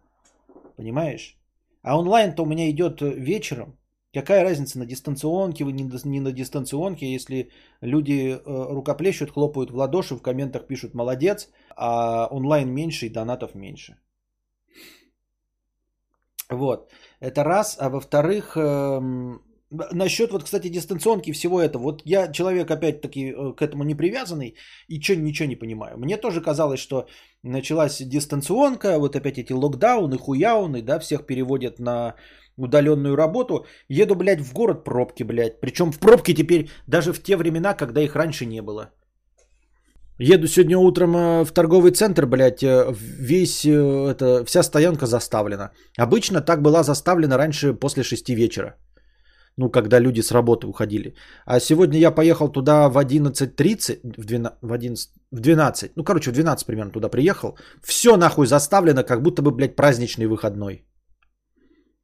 Понимаешь? А онлайн-то у меня идет э, вечером. Какая разница на дистанционке, вы не на дистанционке, если люди э, рукоплещут, хлопают в ладоши, в комментах пишут «молодец», а онлайн меньше и донатов меньше. Вот. Это раз. А во-вторых, эм, Насчет вот, кстати, дистанционки всего этого. Вот я человек, опять-таки, э, к этому не привязанный и чё, ничего не понимаю. Мне тоже казалось, что началась дистанционка, вот опять эти локдауны, хуяуны, да, всех переводят на удаленную работу. Еду, блядь, в город пробки, блядь. Причем в пробке теперь даже в те времена, когда их раньше не было. Еду сегодня утром э, в торговый центр, блядь, э, весь, это, вся стоянка заставлена. Обычно так была заставлена раньше после 6 вечера ну, когда люди с работы уходили. А сегодня я поехал туда в 11.30, в 12, в 11, в 12, ну, короче, в 12 примерно туда приехал. Все нахуй заставлено, как будто бы, блядь, праздничный выходной.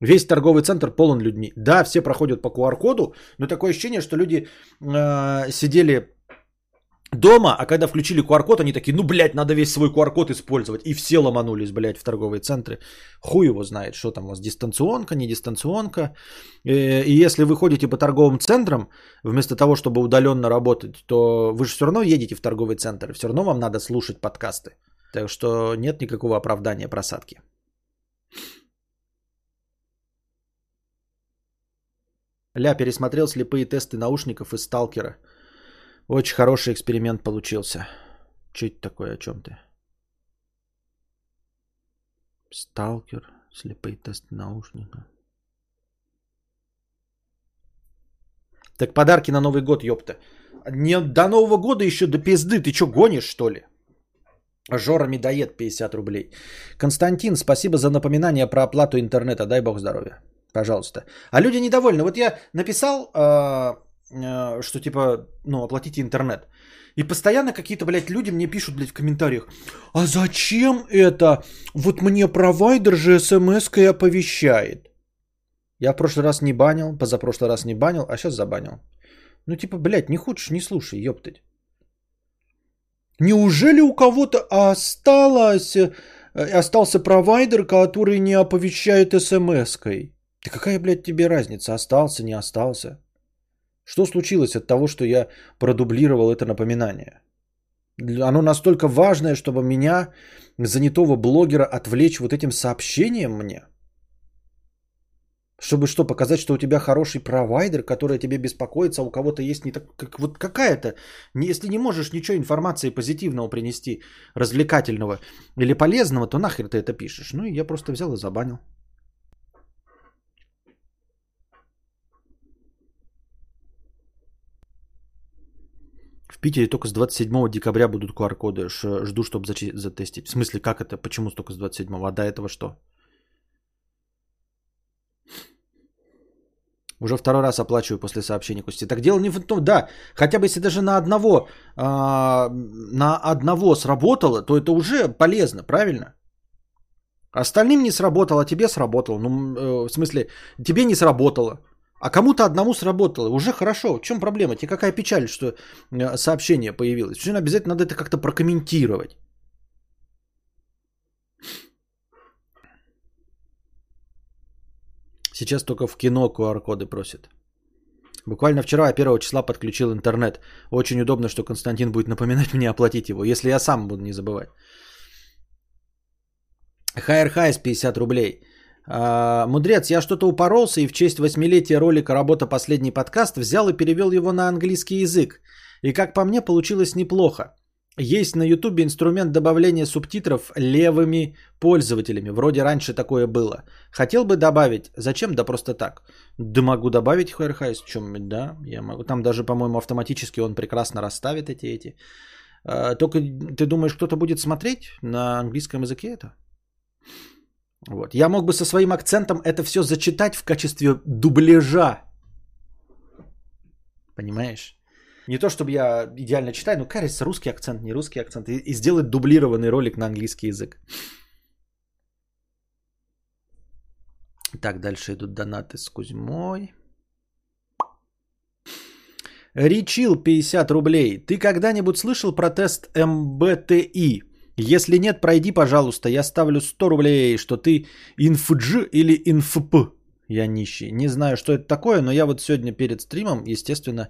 Весь торговый центр полон людьми. Да, все проходят по QR-коду, но такое ощущение, что люди э, сидели дома, а когда включили QR-код, они такие, ну, блядь, надо весь свой QR-код использовать. И все ломанулись, блядь, в торговые центры. Хуй его знает, что там у вас, дистанционка, не дистанционка. Э, и если вы ходите по торговым центрам, вместо того, чтобы удаленно работать, то вы же все равно едете в торговый центр, все равно вам надо слушать подкасты. Так что нет никакого оправдания просадки. Ля пересмотрел слепые тесты наушников из сталкера – очень хороший эксперимент получился. Это такое, о чем ты? Сталкер, слепые тесты наушника. Так подарки на Новый год, ёпта. Не до Нового года еще до пизды. Ты что, гонишь, что ли? Жора Медоед, 50 рублей. Константин, спасибо за напоминание про оплату интернета. Дай бог здоровья. Пожалуйста. А люди недовольны. Вот я написал Э, что типа, ну, оплатите интернет. И постоянно какие-то, блядь, люди мне пишут, блядь, в комментариях, а зачем это? Вот мне провайдер же смс-кой оповещает. Я в прошлый раз не банил, позапрошлый раз не банил, а сейчас забанил. Ну, типа, блядь, не хочешь, не слушай, ёптать. Неужели у кого-то осталось, э, остался провайдер, который не оповещает смс-кой? Да какая, блядь, тебе разница, остался, не остался? Что случилось от того, что я продублировал это напоминание? Оно настолько важное, чтобы меня, занятого блогера, отвлечь вот этим сообщением мне? Чтобы что, показать, что у тебя хороший провайдер, который тебе беспокоится, а у кого-то есть не так... Как, вот какая-то... Если не можешь ничего информации позитивного принести, развлекательного или полезного, то нахер ты это пишешь? Ну и я просто взял и забанил. В Питере только с 27 декабря будут QR-коды. Жду, чтобы затестить. В смысле, как это? Почему только с 27? А до этого что? Уже второй раз оплачиваю после сообщения Кости. Так дело не в том, да, хотя бы если даже на одного, э, на одного сработало, то это уже полезно, правильно? Остальным не сработало, а тебе сработало. Ну, э, в смысле, тебе не сработало. А кому-то одному сработало. Уже хорошо. В чем проблема? Тебе какая печаль, что э, сообщение появилось? Почему обязательно надо это как-то прокомментировать? Сейчас только в кино QR-коды просят. Буквально вчера, 1 числа, подключил интернет. Очень удобно, что Константин будет напоминать мне оплатить его, если я сам буду не забывать. Хайер Хайс 50 рублей. А, мудрец, я что-то упоролся и в честь восьмилетия ролика «Работа. Последний подкаст» взял и перевел его на английский язык. И как по мне, получилось неплохо. Есть на ютубе инструмент добавления субтитров левыми пользователями. Вроде раньше такое было. Хотел бы добавить. Зачем? Да просто так. Да могу добавить Хайрхайс. Чем? Да, я могу. Там даже, по-моему, автоматически он прекрасно расставит эти эти. А, только ты думаешь, кто-то будет смотреть на английском языке это? Вот. Я мог бы со своим акцентом это все зачитать в качестве дубляжа. Понимаешь? Не то, чтобы я идеально читаю, но кажется, русский акцент, не русский акцент. И, и сделать дублированный ролик на английский язык. Так, дальше идут донаты с Кузьмой. Ричил 50 рублей. Ты когда-нибудь слышал про тест MBTI? Если нет, пройди, пожалуйста. Я ставлю 100 рублей, что ты INFJ или INFP. Я нищий. Не знаю, что это такое, но я вот сегодня перед стримом, естественно,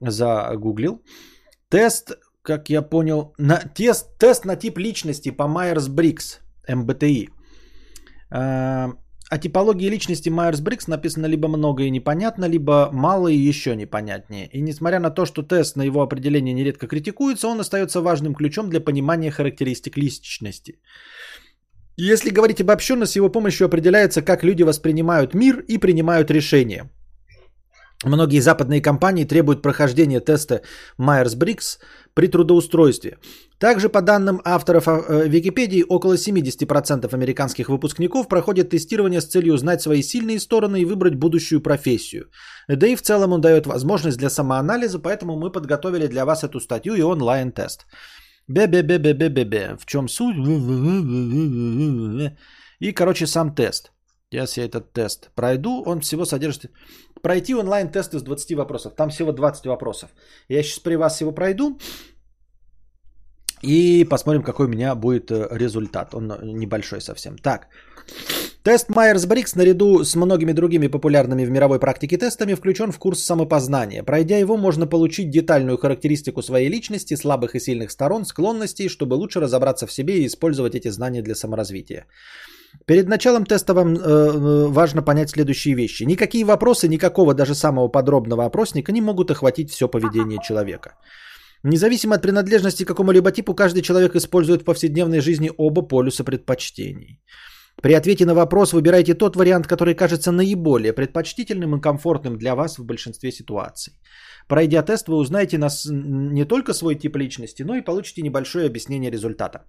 загуглил. Тест, как я понял, на, тест, тест на тип личности по Майерс-Бриггс, MBTI. О типологии личности Майерс-Бриггс написано либо много и непонятно, либо мало и еще непонятнее. И несмотря на то, что тест на его определение нередко критикуется, он остается важным ключом для понимания характеристик личности. Если говорить обобщенно, с его помощью определяется, как люди воспринимают мир и принимают решения. Многие западные компании требуют прохождения теста Myers-Briggs при трудоустройстве. Также по данным авторов э, Википедии, около 70% американских выпускников проходят тестирование с целью узнать свои сильные стороны и выбрать будущую профессию. Да и в целом он дает возможность для самоанализа, поэтому мы подготовили для вас эту статью и онлайн-тест. Бе-бе-бе-бе-бе-бе-бе. В чем суть? И, короче, сам тест. Сейчас я этот тест пройду. Он всего содержит... Пройти онлайн-тест из 20 вопросов. Там всего 20 вопросов. Я сейчас при вас его пройду. И посмотрим, какой у меня будет э, результат. Он небольшой совсем. Так. Тест Майерс-Бриггс наряду с многими другими популярными в мировой практике тестами включен в курс самопознания. Пройдя его, можно получить детальную характеристику своей личности, слабых и сильных сторон, склонностей, чтобы лучше разобраться в себе и использовать эти знания для саморазвития. Перед началом теста вам э, э, важно понять следующие вещи. Никакие вопросы, никакого даже самого подробного опросника не могут охватить все поведение человека. Независимо от принадлежности к какому-либо типу, каждый человек использует в повседневной жизни оба полюса предпочтений. При ответе на вопрос выбирайте тот вариант, который кажется наиболее предпочтительным и комфортным для вас в большинстве ситуаций. Пройдя тест, вы узнаете нас не только свой тип личности, но и получите небольшое объяснение результата.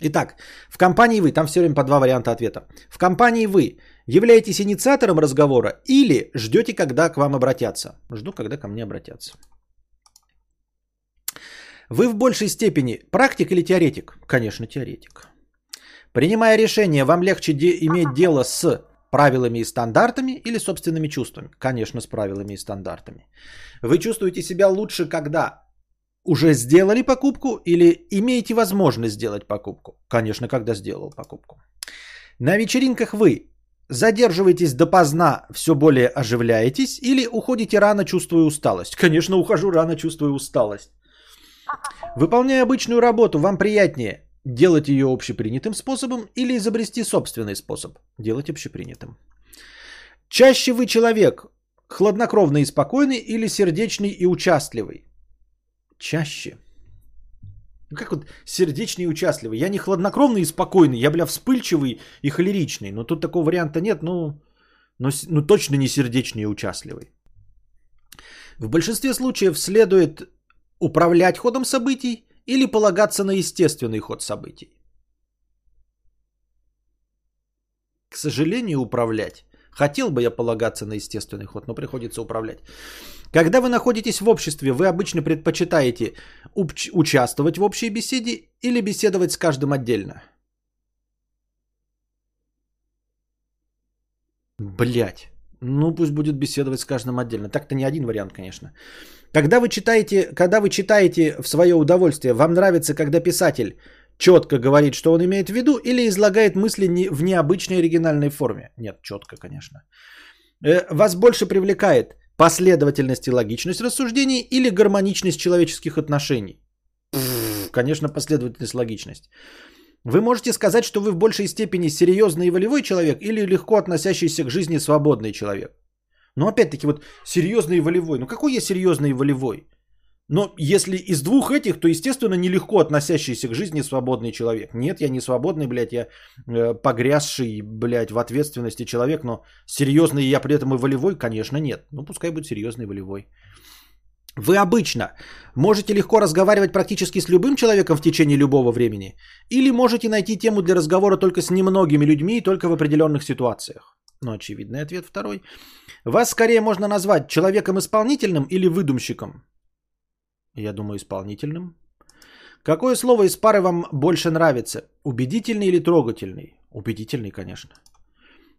Итак, в компании вы, там все время по два варианта ответа. В компании вы являетесь инициатором разговора или ждете, когда к вам обратятся? Жду, когда ко мне обратятся. Вы в большей степени практик или теоретик? Конечно, теоретик. Принимая решение, вам легче де- иметь дело с правилами и стандартами или собственными чувствами? Конечно, с правилами и стандартами. Вы чувствуете себя лучше, когда уже сделали покупку или имеете возможность сделать покупку? Конечно, когда сделал покупку. На вечеринках вы Задерживаетесь допоздна, все более оживляетесь или уходите рано, чувствуя усталость? Конечно, ухожу рано, чувствуя усталость. Выполняя обычную работу, вам приятнее делать ее общепринятым способом или изобрести собственный способ делать общепринятым. Чаще вы человек хладнокровный и спокойный или сердечный и участливый? Чаще. Ну, как вот сердечный и участливый? Я не хладнокровный и спокойный, я, бля, вспыльчивый и холеричный. Но тут такого варианта нет, ну, но, ну точно не сердечный и участливый. В большинстве случаев следует управлять ходом событий или полагаться на естественный ход событий. К сожалению, управлять. Хотел бы я полагаться на естественный ход, но приходится управлять. Когда вы находитесь в обществе, вы обычно предпочитаете уч- участвовать в общей беседе или беседовать с каждым отдельно? Блять. Ну, пусть будет беседовать с каждым отдельно. Так-то не один вариант, конечно. Когда вы читаете, когда вы читаете в свое удовольствие, вам нравится, когда писатель четко говорит, что он имеет в виду, или излагает мысли в необычной оригинальной форме? Нет, четко, конечно. Э, вас больше привлекает последовательность и логичность рассуждений или гармоничность человеческих отношений? конечно, последовательность, логичность. Вы можете сказать, что вы в большей степени серьезный и волевой человек или легко относящийся к жизни свободный человек. Но опять-таки вот серьезный и волевой. Ну какой я серьезный и волевой? Но если из двух этих, то, естественно, нелегко относящийся к жизни свободный человек. Нет, я не свободный, блядь, я э, погрязший, блядь, в ответственности человек, но серьезный я при этом и волевой, конечно, нет. Ну, пускай будет серьезный волевой. Вы обычно можете легко разговаривать практически с любым человеком в течение любого времени, или можете найти тему для разговора только с немногими людьми и только в определенных ситуациях. Ну, очевидный ответ второй. Вас скорее можно назвать человеком исполнительным или выдумщиком. Я думаю, исполнительным. Какое слово из пары вам больше нравится? Убедительный или трогательный? Убедительный, конечно.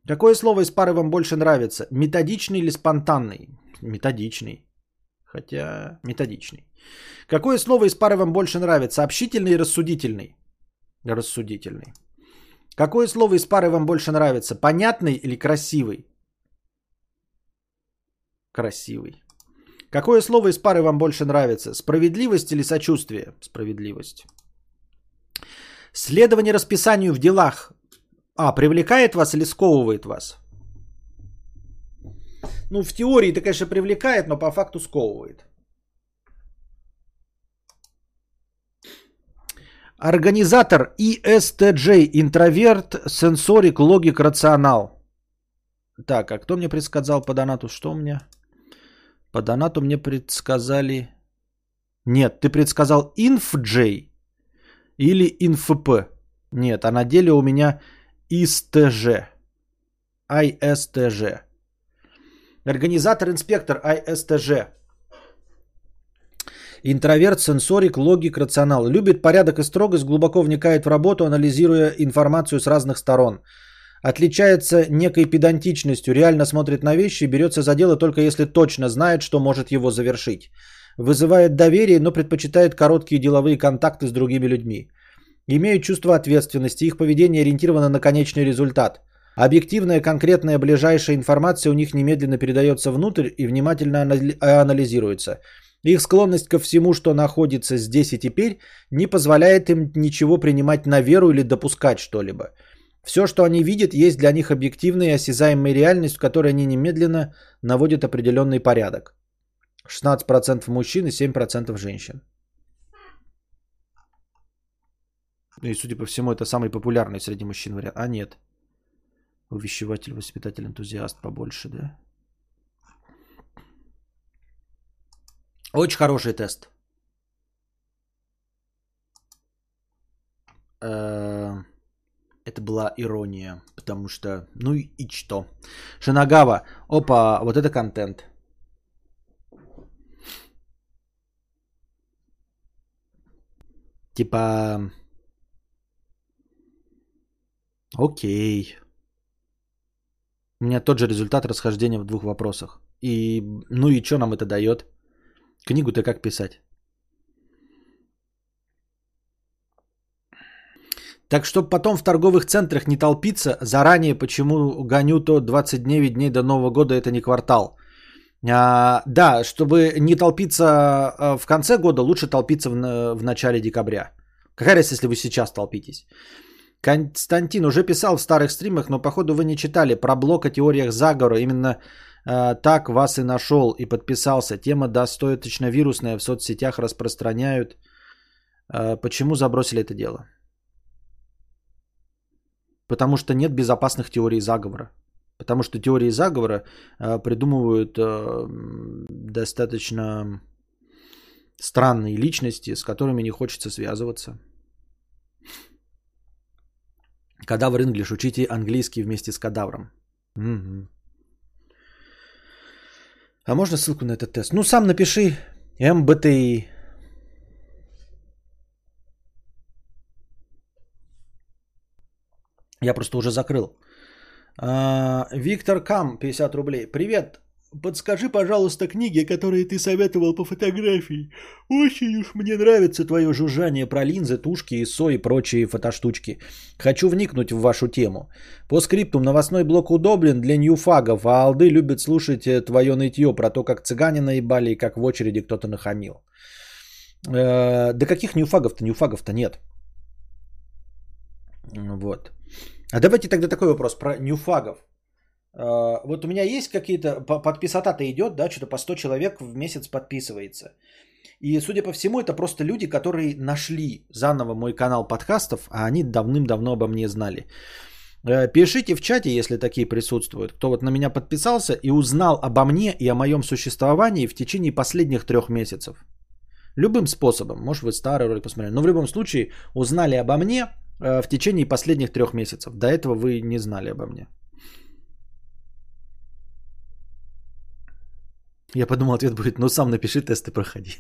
Какое слово из пары вам больше нравится? Методичный или спонтанный? Методичный. Хотя методичный. Какое слово из пары вам больше нравится? Общительный и рассудительный? Рассудительный. Какое слово из пары вам больше нравится? Понятный или красивый? Красивый. Какое слово из пары вам больше нравится? Справедливость или сочувствие? Справедливость. Следование расписанию в делах. А, привлекает вас или сковывает вас? Ну, в теории это, конечно, привлекает, но по факту сковывает. Организатор ISTJ, интроверт, сенсорик, логик, рационал. Так, а кто мне предсказал по донату? Что меня? По донату мне предсказали... Нет, ты предсказал InfJ или InfP. Нет, а на деле у меня ISTJ. ISTJ. Организатор-инспектор ISTJ. Интроверт, сенсорик, логик, рационал. Любит порядок и строгость, глубоко вникает в работу, анализируя информацию с разных сторон. Отличается некой педантичностью, реально смотрит на вещи и берется за дело только если точно знает, что может его завершить. Вызывает доверие, но предпочитает короткие деловые контакты с другими людьми. Имеют чувство ответственности, их поведение ориентировано на конечный результат. Объективная, конкретная, ближайшая информация у них немедленно передается внутрь и внимательно анализируется. Их склонность ко всему, что находится здесь и теперь, не позволяет им ничего принимать на веру или допускать что-либо. Все, что они видят, есть для них объективная и осязаемая реальность, в которой они немедленно наводят определенный порядок. 16% мужчин и 7% женщин. И, судя по всему, это самый популярный среди мужчин вариант. А нет. Увещеватель, воспитатель, энтузиаст побольше, да? Очень хороший тест. Э, это была ирония, потому что, ну и что? Шинагава, опа, вот это контент. Типа, окей. У меня тот же результат расхождения в двух вопросах. И, ну и что нам это дает? Книгу-то как писать? Так чтобы потом в торговых центрах не толпиться, заранее почему гоню то 29 дней до Нового года, это не квартал. А, да, чтобы не толпиться а, в конце года, лучше толпиться в, в начале декабря. Какая разница, если вы сейчас толпитесь? Константин уже писал в старых стримах, но походу вы не читали про блок о теориях заговора. Именно э, так вас и нашел и подписался. Тема достаточно вирусная, в соцсетях распространяют. Э, почему забросили это дело? Потому что нет безопасных теорий заговора. Потому что теории заговора э, придумывают э, достаточно странные личности, с которыми не хочется связываться. Кадавр English. Учите английский вместе с кадавром. Угу. А можно ссылку на этот тест? Ну, сам напиши МБТИ. Я просто уже закрыл. А, Виктор Кам, 50 рублей. Привет, Подскажи, пожалуйста, книги, которые ты советовал по фотографии. Очень уж мне нравится твое жужжание про линзы, тушки, ИСО и прочие фотоштучки. Хочу вникнуть в вашу тему. По скриптум новостной блок удобен для ньюфагов, а алды любят слушать э, твое нытье про то, как цыгане наебали и как в очереди кто-то нахамил. Э, да каких ньюфагов-то? Ньюфагов-то нет. Вот. А давайте тогда такой вопрос про ньюфагов. А, вот у меня есть какие-то, подписота-то идет, да, что-то по 100 человек в месяц подписывается. И, судя по всему, это просто люди, которые нашли заново мой канал подкастов, а они давным-давно обо мне знали. Э, пишите в чате, если такие присутствуют, кто вот на меня подписался и узнал обо мне и о моем существовании в течение последних трех месяцев. Любым способом, может вы старый ролик посмотрели, но в любом случае узнали обо мне э, в течение последних трех месяцев. До этого вы не знали обо мне. Я подумал, ответ будет, ну сам напиши тесты, проходи.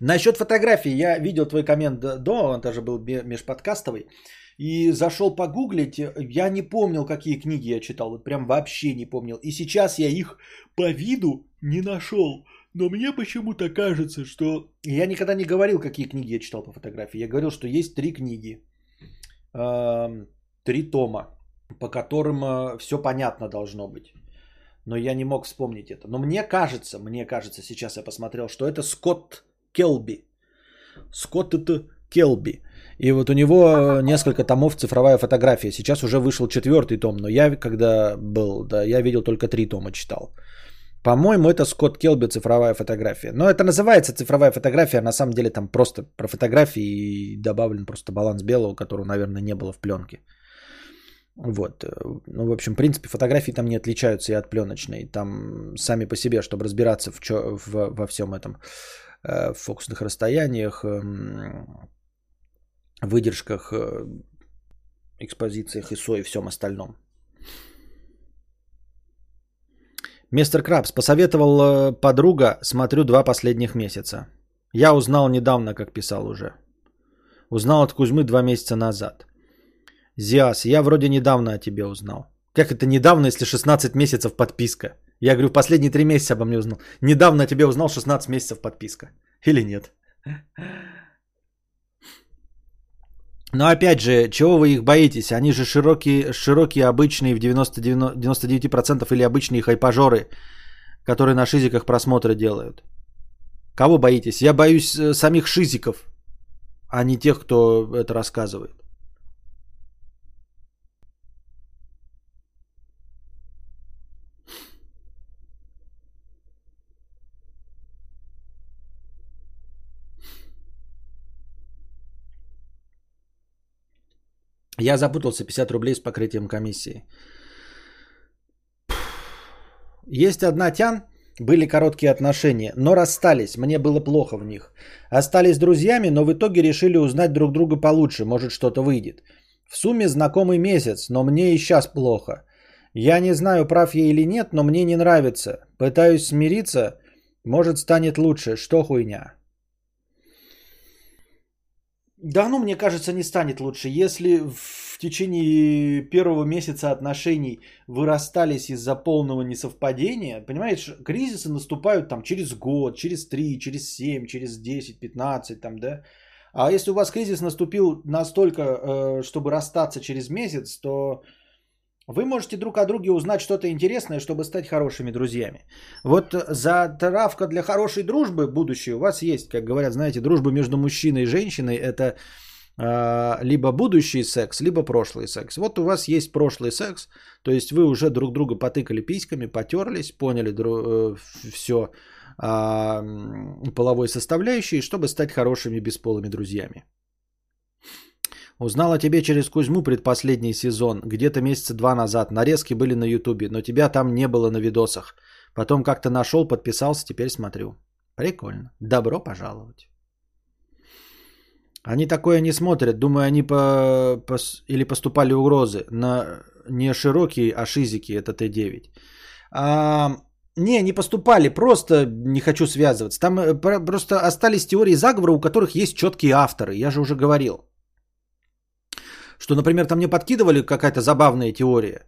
Насчет фотографии, я видел твой коммент до, он даже был межподкастовый. И зашел погуглить, я не помнил, какие книги я читал, вот прям вообще не помнил. И сейчас я их по виду не нашел. Но мне почему-то кажется, что... Я никогда не говорил, какие книги я читал по фотографии. Я говорил, что есть три книги три тома, по которым э, все понятно должно быть. Но я не мог вспомнить это. Но мне кажется, мне кажется, сейчас я посмотрел, что это Скотт Келби. Скотт это Келби. И вот у него э, несколько томов цифровая фотография. Сейчас уже вышел четвертый том, но я когда был, да, я видел только три тома читал. По-моему, это Скотт Келби цифровая фотография. Но это называется цифровая фотография, а на самом деле там просто про фотографии и добавлен просто баланс белого, которого, наверное, не было в пленке. Вот. Ну, в общем, в принципе, фотографии там не отличаются и от пленочной. Там сами по себе, чтобы разбираться в чё, в, во всем этом, э, в фокусных расстояниях, эм, выдержках, э, экспозициях ISO и всем остальном. Мистер Крабс посоветовал подруга, смотрю два последних месяца. Я узнал недавно, как писал уже. Узнал от Кузьмы два месяца назад. Зиас, я вроде недавно о тебе узнал. Как это недавно, если 16 месяцев подписка? Я говорю, в последние 3 месяца обо мне узнал. Недавно о тебе узнал 16 месяцев подписка. Или нет? Но опять же, чего вы их боитесь? Они же широкие, широкие обычные в 90, 99% или обычные хайпажоры, которые на шизиках просмотры делают. Кого боитесь? Я боюсь э, самих шизиков, а не тех, кто это рассказывает. Я запутался 50 рублей с покрытием комиссии. Есть одна тян, были короткие отношения, но расстались, мне было плохо в них. Остались друзьями, но в итоге решили узнать друг друга получше, может что-то выйдет. В сумме знакомый месяц, но мне и сейчас плохо. Я не знаю, прав я или нет, но мне не нравится. Пытаюсь смириться, может станет лучше, что хуйня. Да, ну, мне кажется, не станет лучше. Если в течение первого месяца отношений вы расстались из-за полного несовпадения, понимаешь, кризисы наступают там через год, через три, через семь, через 10, 15, там, да. А если у вас кризис наступил настолько, э, чтобы расстаться через месяц, то вы можете друг о друге узнать что-то интересное, чтобы стать хорошими друзьями. Вот затравка для хорошей дружбы будущее у вас есть, как говорят, знаете, дружба между мужчиной и женщиной это э, либо будущий секс, либо прошлый секс. Вот у вас есть прошлый секс, то есть вы уже друг друга потыкали письками, потерлись, поняли э, все э, а, половой составляющей, чтобы стать хорошими бесполыми друзьями. Узнал о тебе через Кузьму предпоследний сезон, где-то месяца два назад. Нарезки были на Ютубе, но тебя там не было на видосах. Потом как-то нашел, подписался, теперь смотрю. Прикольно. Добро пожаловать. Они такое не смотрят. Думаю, они по, по, или поступали угрозы на не широкие, а шизики, это Т9. А, не, не поступали, просто не хочу связываться. Там э, просто остались теории заговора, у которых есть четкие авторы. Я же уже говорил что, например, там мне подкидывали какая-то забавная теория.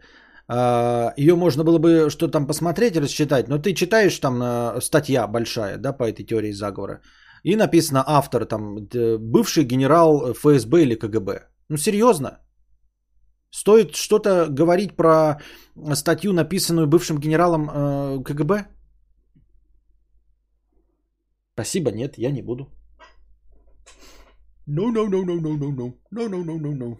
А, Ее можно было бы что там посмотреть, рассчитать, но ты читаешь там э, статья большая, да, по этой теории заговора, и написано автор, там, бывший генерал ФСБ или КГБ. Ну, серьезно? Стоит что-то говорить про статью, написанную бывшим генералом э, КГБ? Спасибо, нет, я не буду. No, no, no, no, no, no, no, no, no, no, no, no.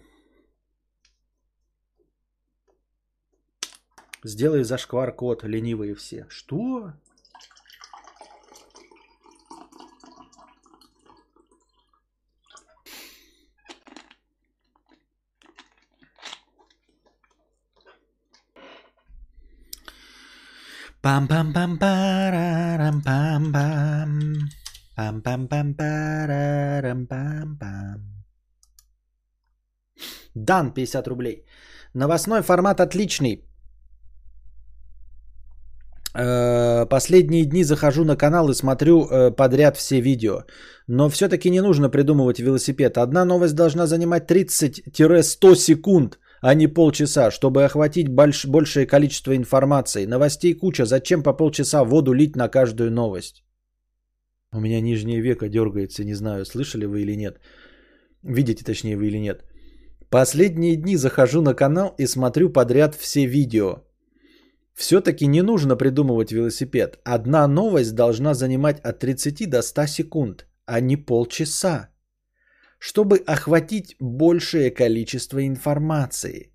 Сделай зашквар код, ленивые все. Что? пам пам пам парарам пам пам пам пам пам парарам пам пам Дан 50 рублей. Новостной формат отличный. Э, последние дни захожу на канал и смотрю э, подряд все видео. Но все-таки не нужно придумывать велосипед. Одна новость должна занимать 30-100 секунд, а не полчаса, чтобы охватить больш- большее количество информации. Новостей куча. Зачем по полчаса воду лить на каждую новость? У меня нижнее веко дергается, не знаю, слышали вы или нет. Видите, точнее, вы или нет. Последние дни захожу на канал и смотрю подряд все видео. Все-таки не нужно придумывать велосипед. Одна новость должна занимать от 30 до 100 секунд, а не полчаса, чтобы охватить большее количество информации.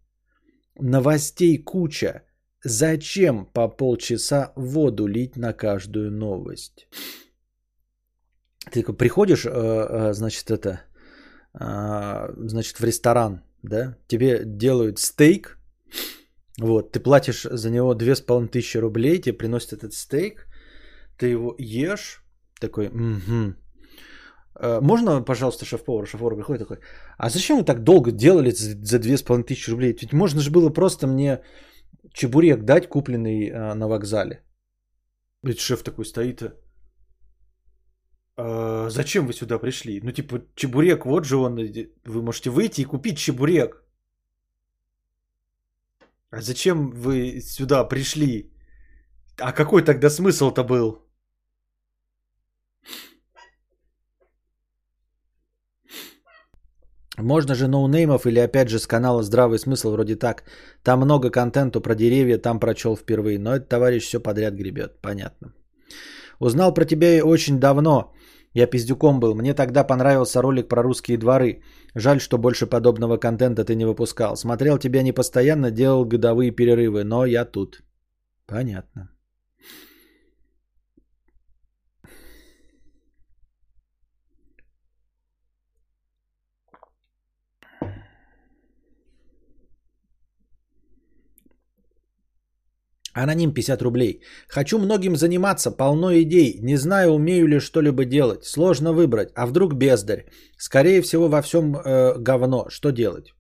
Новостей куча. Зачем по полчаса воду лить на каждую новость? Ты приходишь, э, э, значит, это, э, значит, в ресторан, да, тебе делают стейк, вот, ты платишь за него 2500 рублей, тебе приносят этот стейк, ты его ешь, такой, угу. Можно, пожалуйста, шеф-повар? Шеф-повар приходит такой, а зачем вы так долго делали за 2500 рублей? Ведь можно же было просто мне чебурек дать, купленный а, на вокзале. Ведь шеф такой стоит, а, зачем вы сюда пришли? Ну, типа, чебурек, вот же он, вы можете выйти и купить чебурек. А зачем вы сюда пришли? А какой тогда смысл-то был? Можно же ноунеймов или опять же с канала Здравый смысл вроде так. Там много контенту про деревья, там прочел впервые. Но этот товарищ все подряд гребет. Понятно. Узнал про тебя очень давно. Я пиздюком был. Мне тогда понравился ролик про русские дворы. Жаль, что больше подобного контента ты не выпускал. Смотрел тебя не постоянно, делал годовые перерывы, но я тут. Понятно. Аноним 50 рублей. Хочу многим заниматься, полно идей. Не знаю, умею ли что-либо делать. Сложно выбрать. А вдруг бездарь? Скорее всего, во всем э, говно. Что делать?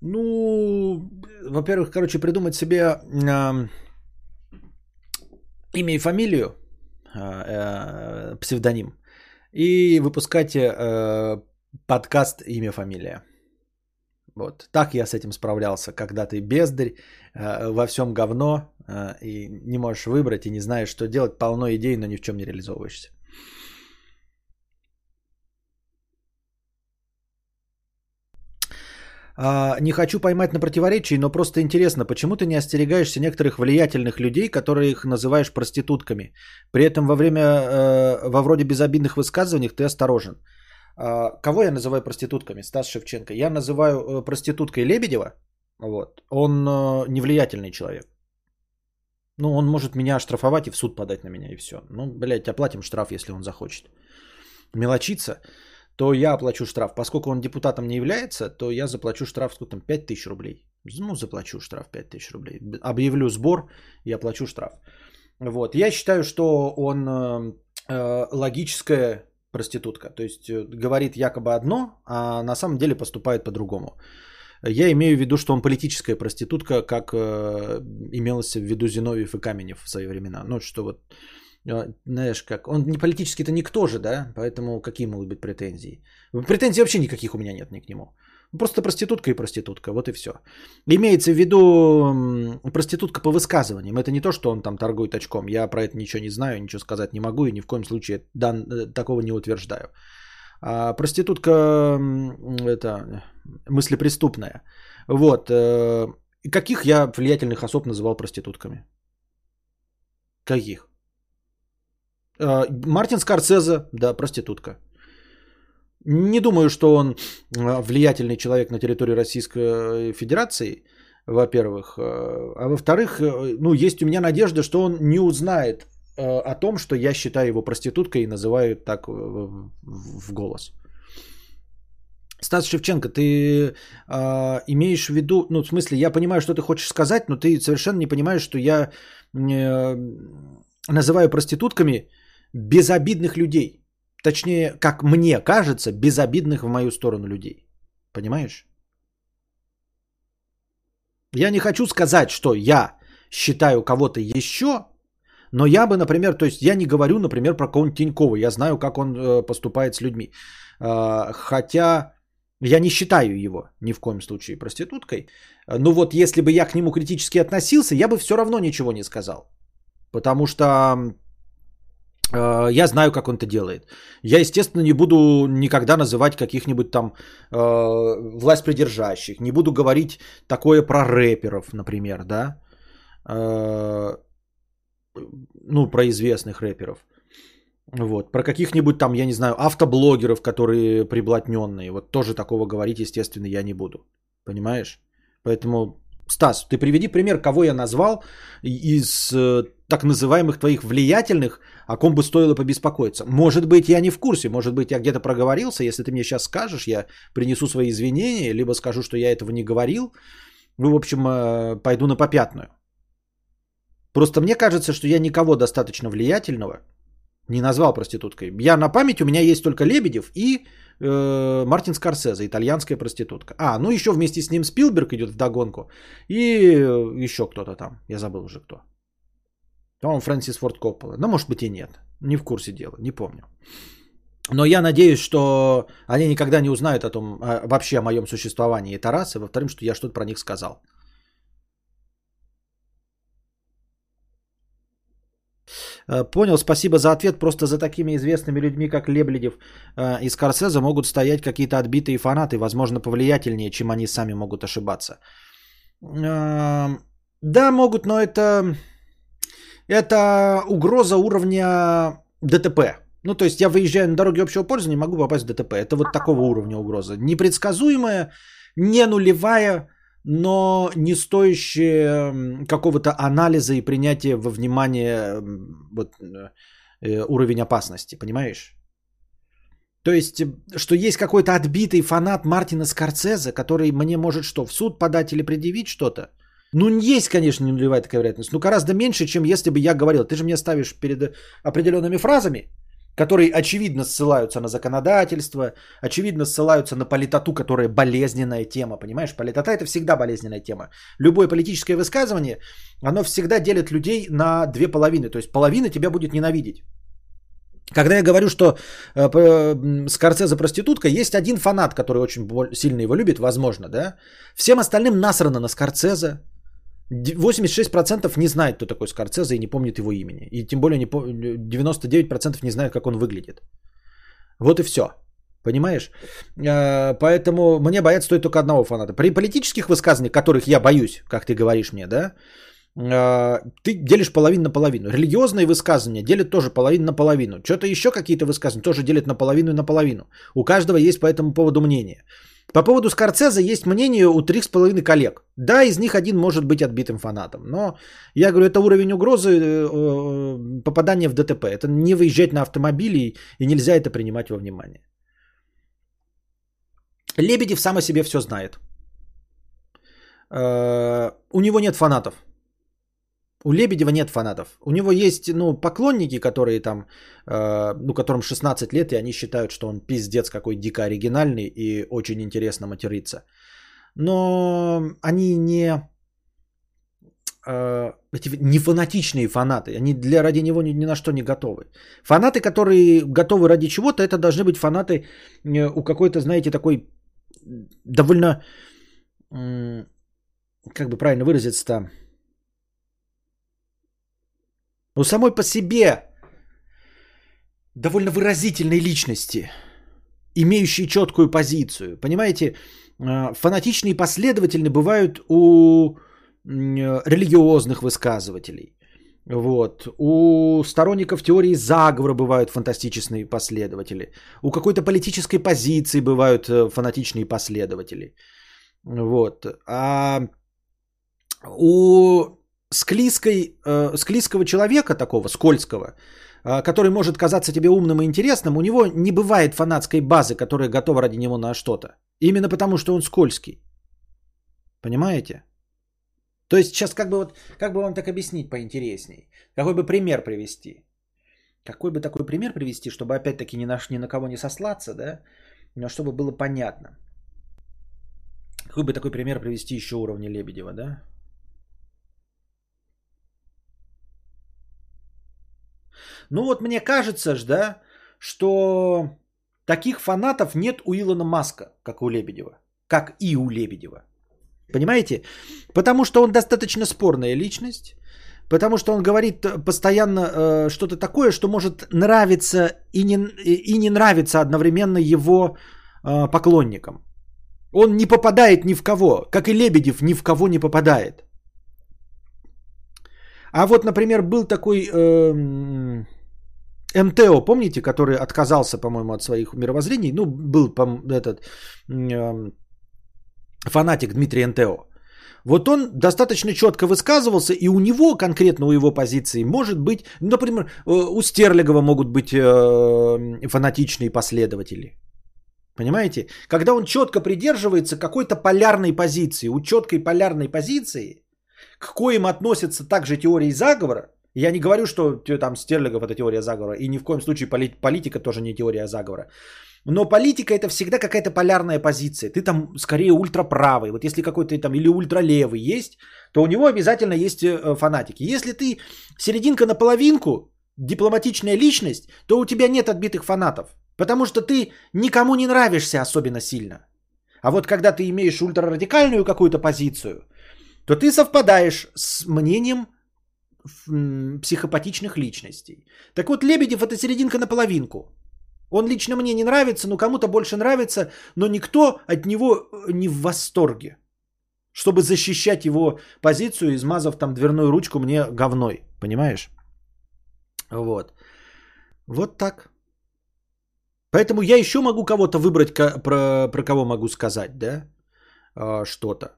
Ну, во-первых, короче, придумать себе э, имя и фамилию, э, э, псевдоним. и выпускать э, подкаст «Имя, фамилия». Вот. Так я с этим справлялся, когда ты бездарь, э, во всем говно, э, и не можешь выбрать, и не знаешь, что делать, полно идей, но ни в чем не реализовываешься. А, не хочу поймать на противоречии, но просто интересно, почему ты не остерегаешься некоторых влиятельных людей, которые их называешь проститутками? При этом во время, э, во вроде безобидных высказываний ты осторожен. А, кого я называю проститутками? Стас Шевченко. Я называю э, проституткой Лебедева. Вот. Он э, невлиятельный человек. Ну, он может меня оштрафовать и в суд подать на меня, и все. Ну, блядь, оплатим штраф, если он захочет. Мелочиться то я оплачу штраф. Поскольку он депутатом не является, то я заплачу штраф, сколько там, 5 тысяч рублей. Ну, заплачу штраф 5 тысяч рублей. Объявлю сбор и оплачу штраф. Вот. Я считаю, что он э, э, логическая проститутка. То есть э, говорит якобы одно, а на самом деле поступает по-другому. Я имею в виду, что он политическая проститутка, как э, имелось в виду Зиновьев и Каменев в свои времена. Ну, что вот а, знаешь как, он не политически-то никто же, да, поэтому какие могут быть претензии? Претензий вообще никаких у меня нет ни к нему. Просто проститутка и проститутка, вот и все. Имеется в виду проститутка по высказываниям. Это не то, что он там торгует очком. Я про это ничего не знаю, ничего сказать не могу и ни в коем случае дан, э, такого не утверждаю. А проститутка это мыслепреступная. Вот. Э, каких я влиятельных особ называл проститутками? Каких? А, Мартин Скорсезе, да, проститутка. Не думаю, что он а, влиятельный человек на территории Российской Федерации, во-первых. А, а во-вторых, э, ну, есть у меня надежда, что он не узнает э, о том, что я считаю его проституткой и называю так в голос. Стас Шевченко, ты э, имеешь в виду, ну, в смысле, я понимаю, что ты хочешь сказать, но ты совершенно не понимаешь, что я э, называю проститутками безобидных людей. Точнее, как мне кажется, безобидных в мою сторону людей. Понимаешь? Я не хочу сказать, что я считаю кого-то еще, но я бы, например, то есть я не говорю, например, про кого-нибудь Тинькова. Я знаю, как он э, поступает с людьми. Э, хотя я не считаю его ни в коем случае проституткой. Но вот если бы я к нему критически относился, я бы все равно ничего не сказал. Потому что я знаю, как он это делает. Я, естественно, не буду никогда называть каких-нибудь там э, власть придержащих. Не буду говорить такое про рэперов, например, да. Э, ну, про известных рэперов. Вот. Про каких-нибудь там, я не знаю, автоблогеров, которые приблотненные. Вот тоже такого говорить, естественно, я не буду. Понимаешь? Поэтому, Стас, ты приведи пример, кого я назвал из э, так называемых твоих влиятельных, о ком бы стоило побеспокоиться. Может быть, я не в курсе, может быть, я где-то проговорился. Если ты мне сейчас скажешь, я принесу свои извинения, либо скажу, что я этого не говорил. Ну, в общем, э, пойду на попятную. Просто мне кажется, что я никого достаточно влиятельного не назвал проституткой. Я на память, у меня есть только Лебедев и э, Мартин Скорсезе, итальянская проститутка. А, ну еще вместе с ним Спилберг идет в догонку. И э, еще кто-то там. Я забыл уже кто. По-моему, Фрэнсис Форд Коппола. Но может быть и нет. Не в курсе дела, не помню. Но я надеюсь, что они никогда не узнают о том, вообще о моем существовании и во-вторых, что я что-то про них сказал. Э, понял, спасибо за ответ. Просто за такими известными людьми, как Лебледев э, и Скорсезе, могут стоять какие-то отбитые фанаты, возможно, повлиятельнее, чем они сами могут ошибаться. Э, да, могут, но это это угроза уровня ДТП. Ну, то есть я выезжаю на дороге общего пользования, могу попасть в ДТП. Это вот такого уровня угроза. Непредсказуемая, не нулевая, но не стоящая какого-то анализа и принятия во внимание вот, э, уровень опасности, понимаешь? То есть, что есть какой-то отбитый фанат Мартина Скорцезе, который мне может что, в суд подать или предъявить что-то? Ну, есть, конечно, не нулевая такая вероятность, но гораздо меньше, чем если бы я говорил. Ты же мне ставишь перед определенными фразами, которые очевидно ссылаются на законодательство, очевидно ссылаются на политоту, которая болезненная тема, понимаешь? Политота это всегда болезненная тема. Любое политическое высказывание, оно всегда делит людей на две половины, то есть половина тебя будет ненавидеть. Когда я говорю, что э, проститутка, есть один фанат, который очень сильно его любит, возможно, да? Всем остальным насрано на Скорцезе. 86% не знает, кто такой Скорцезе и не помнит его имени. И тем более не по... 99% не знают, как он выглядит. Вот и все. Понимаешь? Э, поэтому мне бояться стоит только одного фаната. При политических высказываниях, которых я боюсь, как ты говоришь мне, да, э, ты делишь половину на половину. Религиозные высказывания делят тоже половину на половину. Что-то еще какие-то высказывания тоже делят на половину и на половину. У каждого есть по этому поводу мнение. По поводу Скорцеза есть мнение у трех с половиной коллег. Да, из них один может быть отбитым фанатом. Но я говорю, это уровень угрозы э, попадания в ДТП. Это не выезжать на автомобиле и нельзя это принимать во внимание. Лебедев сам о себе все знает. Э, у него нет фанатов. У Лебедева нет фанатов. У него есть, ну, поклонники, которые там, э, ну, которым 16 лет, и они считают, что он пиздец какой дико оригинальный и очень интересно матерится. Но они не, э, эти не фанатичные фанаты. Они для ради него ни, ни на что не готовы. Фанаты, которые готовы ради чего-то, это должны быть фанаты у какой-то, знаете, такой довольно, как бы правильно выразиться-то, у самой по себе довольно выразительной личности, имеющей четкую позицию. Понимаете, а, фанатичные последовательны бывают у религиозных высказывателей. Вот. У сторонников теории заговора бывают фантастичные последователи. У какой-то политической позиции бывают э, фанатичные последователи. Вот. А у склизкой, э, склизкого человека такого, скользкого, э, который может казаться тебе умным и интересным, у него не бывает фанатской базы, которая готова ради него на что-то. Именно потому, что он скользкий. Понимаете? То есть сейчас как бы вот, как бы вам так объяснить поинтересней? Какой бы пример привести? Какой бы такой пример привести, чтобы опять-таки ни на, ни на кого не сослаться, да? Но чтобы было понятно. Какой бы такой пример привести еще уровня Лебедева, да? Ну вот мне кажется ж, да, что таких фанатов нет у Илона Маска, как у Лебедева. Как и у Лебедева. Понимаете? Потому что он достаточно спорная личность. Потому что он говорит постоянно э, что-то такое, что может нравиться и не, и не нравиться одновременно его э, поклонникам. Он не попадает ни в кого, как и Лебедев ни в кого не попадает. А вот, например, был такой э, МТО, помните, который отказался, по-моему, от своих мировоззрений. Ну, был этот э, фанатик Дмитрий НТО. Вот он достаточно четко высказывался, и у него, конкретно у его позиции, может быть, например, э, у Стерлигова могут быть э, фанатичные последователи. Понимаете? Когда он четко придерживается какой-то полярной позиции, у четкой полярной позиции, к коим относятся также теории заговора, я не говорю, что там Стерлигов это теория заговора, и ни в коем случае политика тоже не теория заговора. Но политика это всегда какая-то полярная позиция. Ты там скорее ультраправый. Вот если какой-то там или ультралевый есть, то у него обязательно есть э, фанатики. Если ты серединка на половинку, дипломатичная личность, то у тебя нет отбитых фанатов. Потому что ты никому не нравишься особенно сильно. А вот когда ты имеешь ультрарадикальную какую-то позицию, то ты совпадаешь с мнением психопатичных личностей. Так вот, Лебедев это серединка на половинку. Он лично мне не нравится, но кому-то больше нравится, но никто от него э, не в восторге. Чтобы защищать его позицию, измазав там дверную ручку мне говной. Понимаешь? Вот. Вот так. Поэтому я еще могу кого-то выбрать, про, про кого могу сказать, да, а, что-то.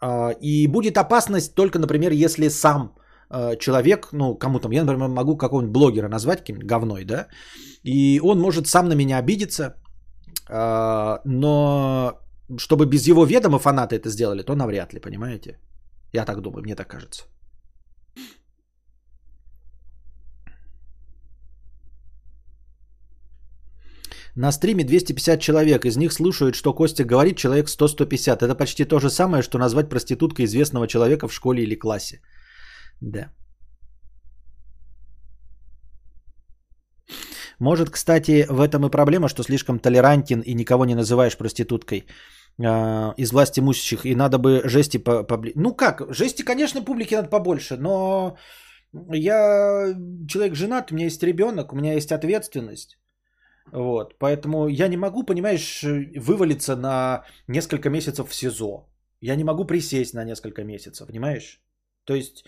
А, и будет опасность только, например, если сам а, человек, ну, кому там, я, например, могу какого-нибудь блогера назвать каким-нибудь говной, да, и он может сам на меня обидеться, а, но чтобы без его ведома фанаты это сделали, то навряд ли, понимаете? Я так думаю, мне так кажется. На стриме 250 человек, из них слушают, что Костя говорит, человек 100-150. Это почти то же самое, что назвать проституткой известного человека в школе или классе. Да. Может, кстати, в этом и проблема, что слишком толерантен и никого не называешь проституткой э, из власти имущих, и надо бы жести по. Ну как, жести, конечно, публике надо побольше, но я человек женат, у меня есть ребенок, у меня есть ответственность. Вот, поэтому я не могу, понимаешь, вывалиться на несколько месяцев в СИЗО. Я не могу присесть на несколько месяцев, понимаешь? То есть,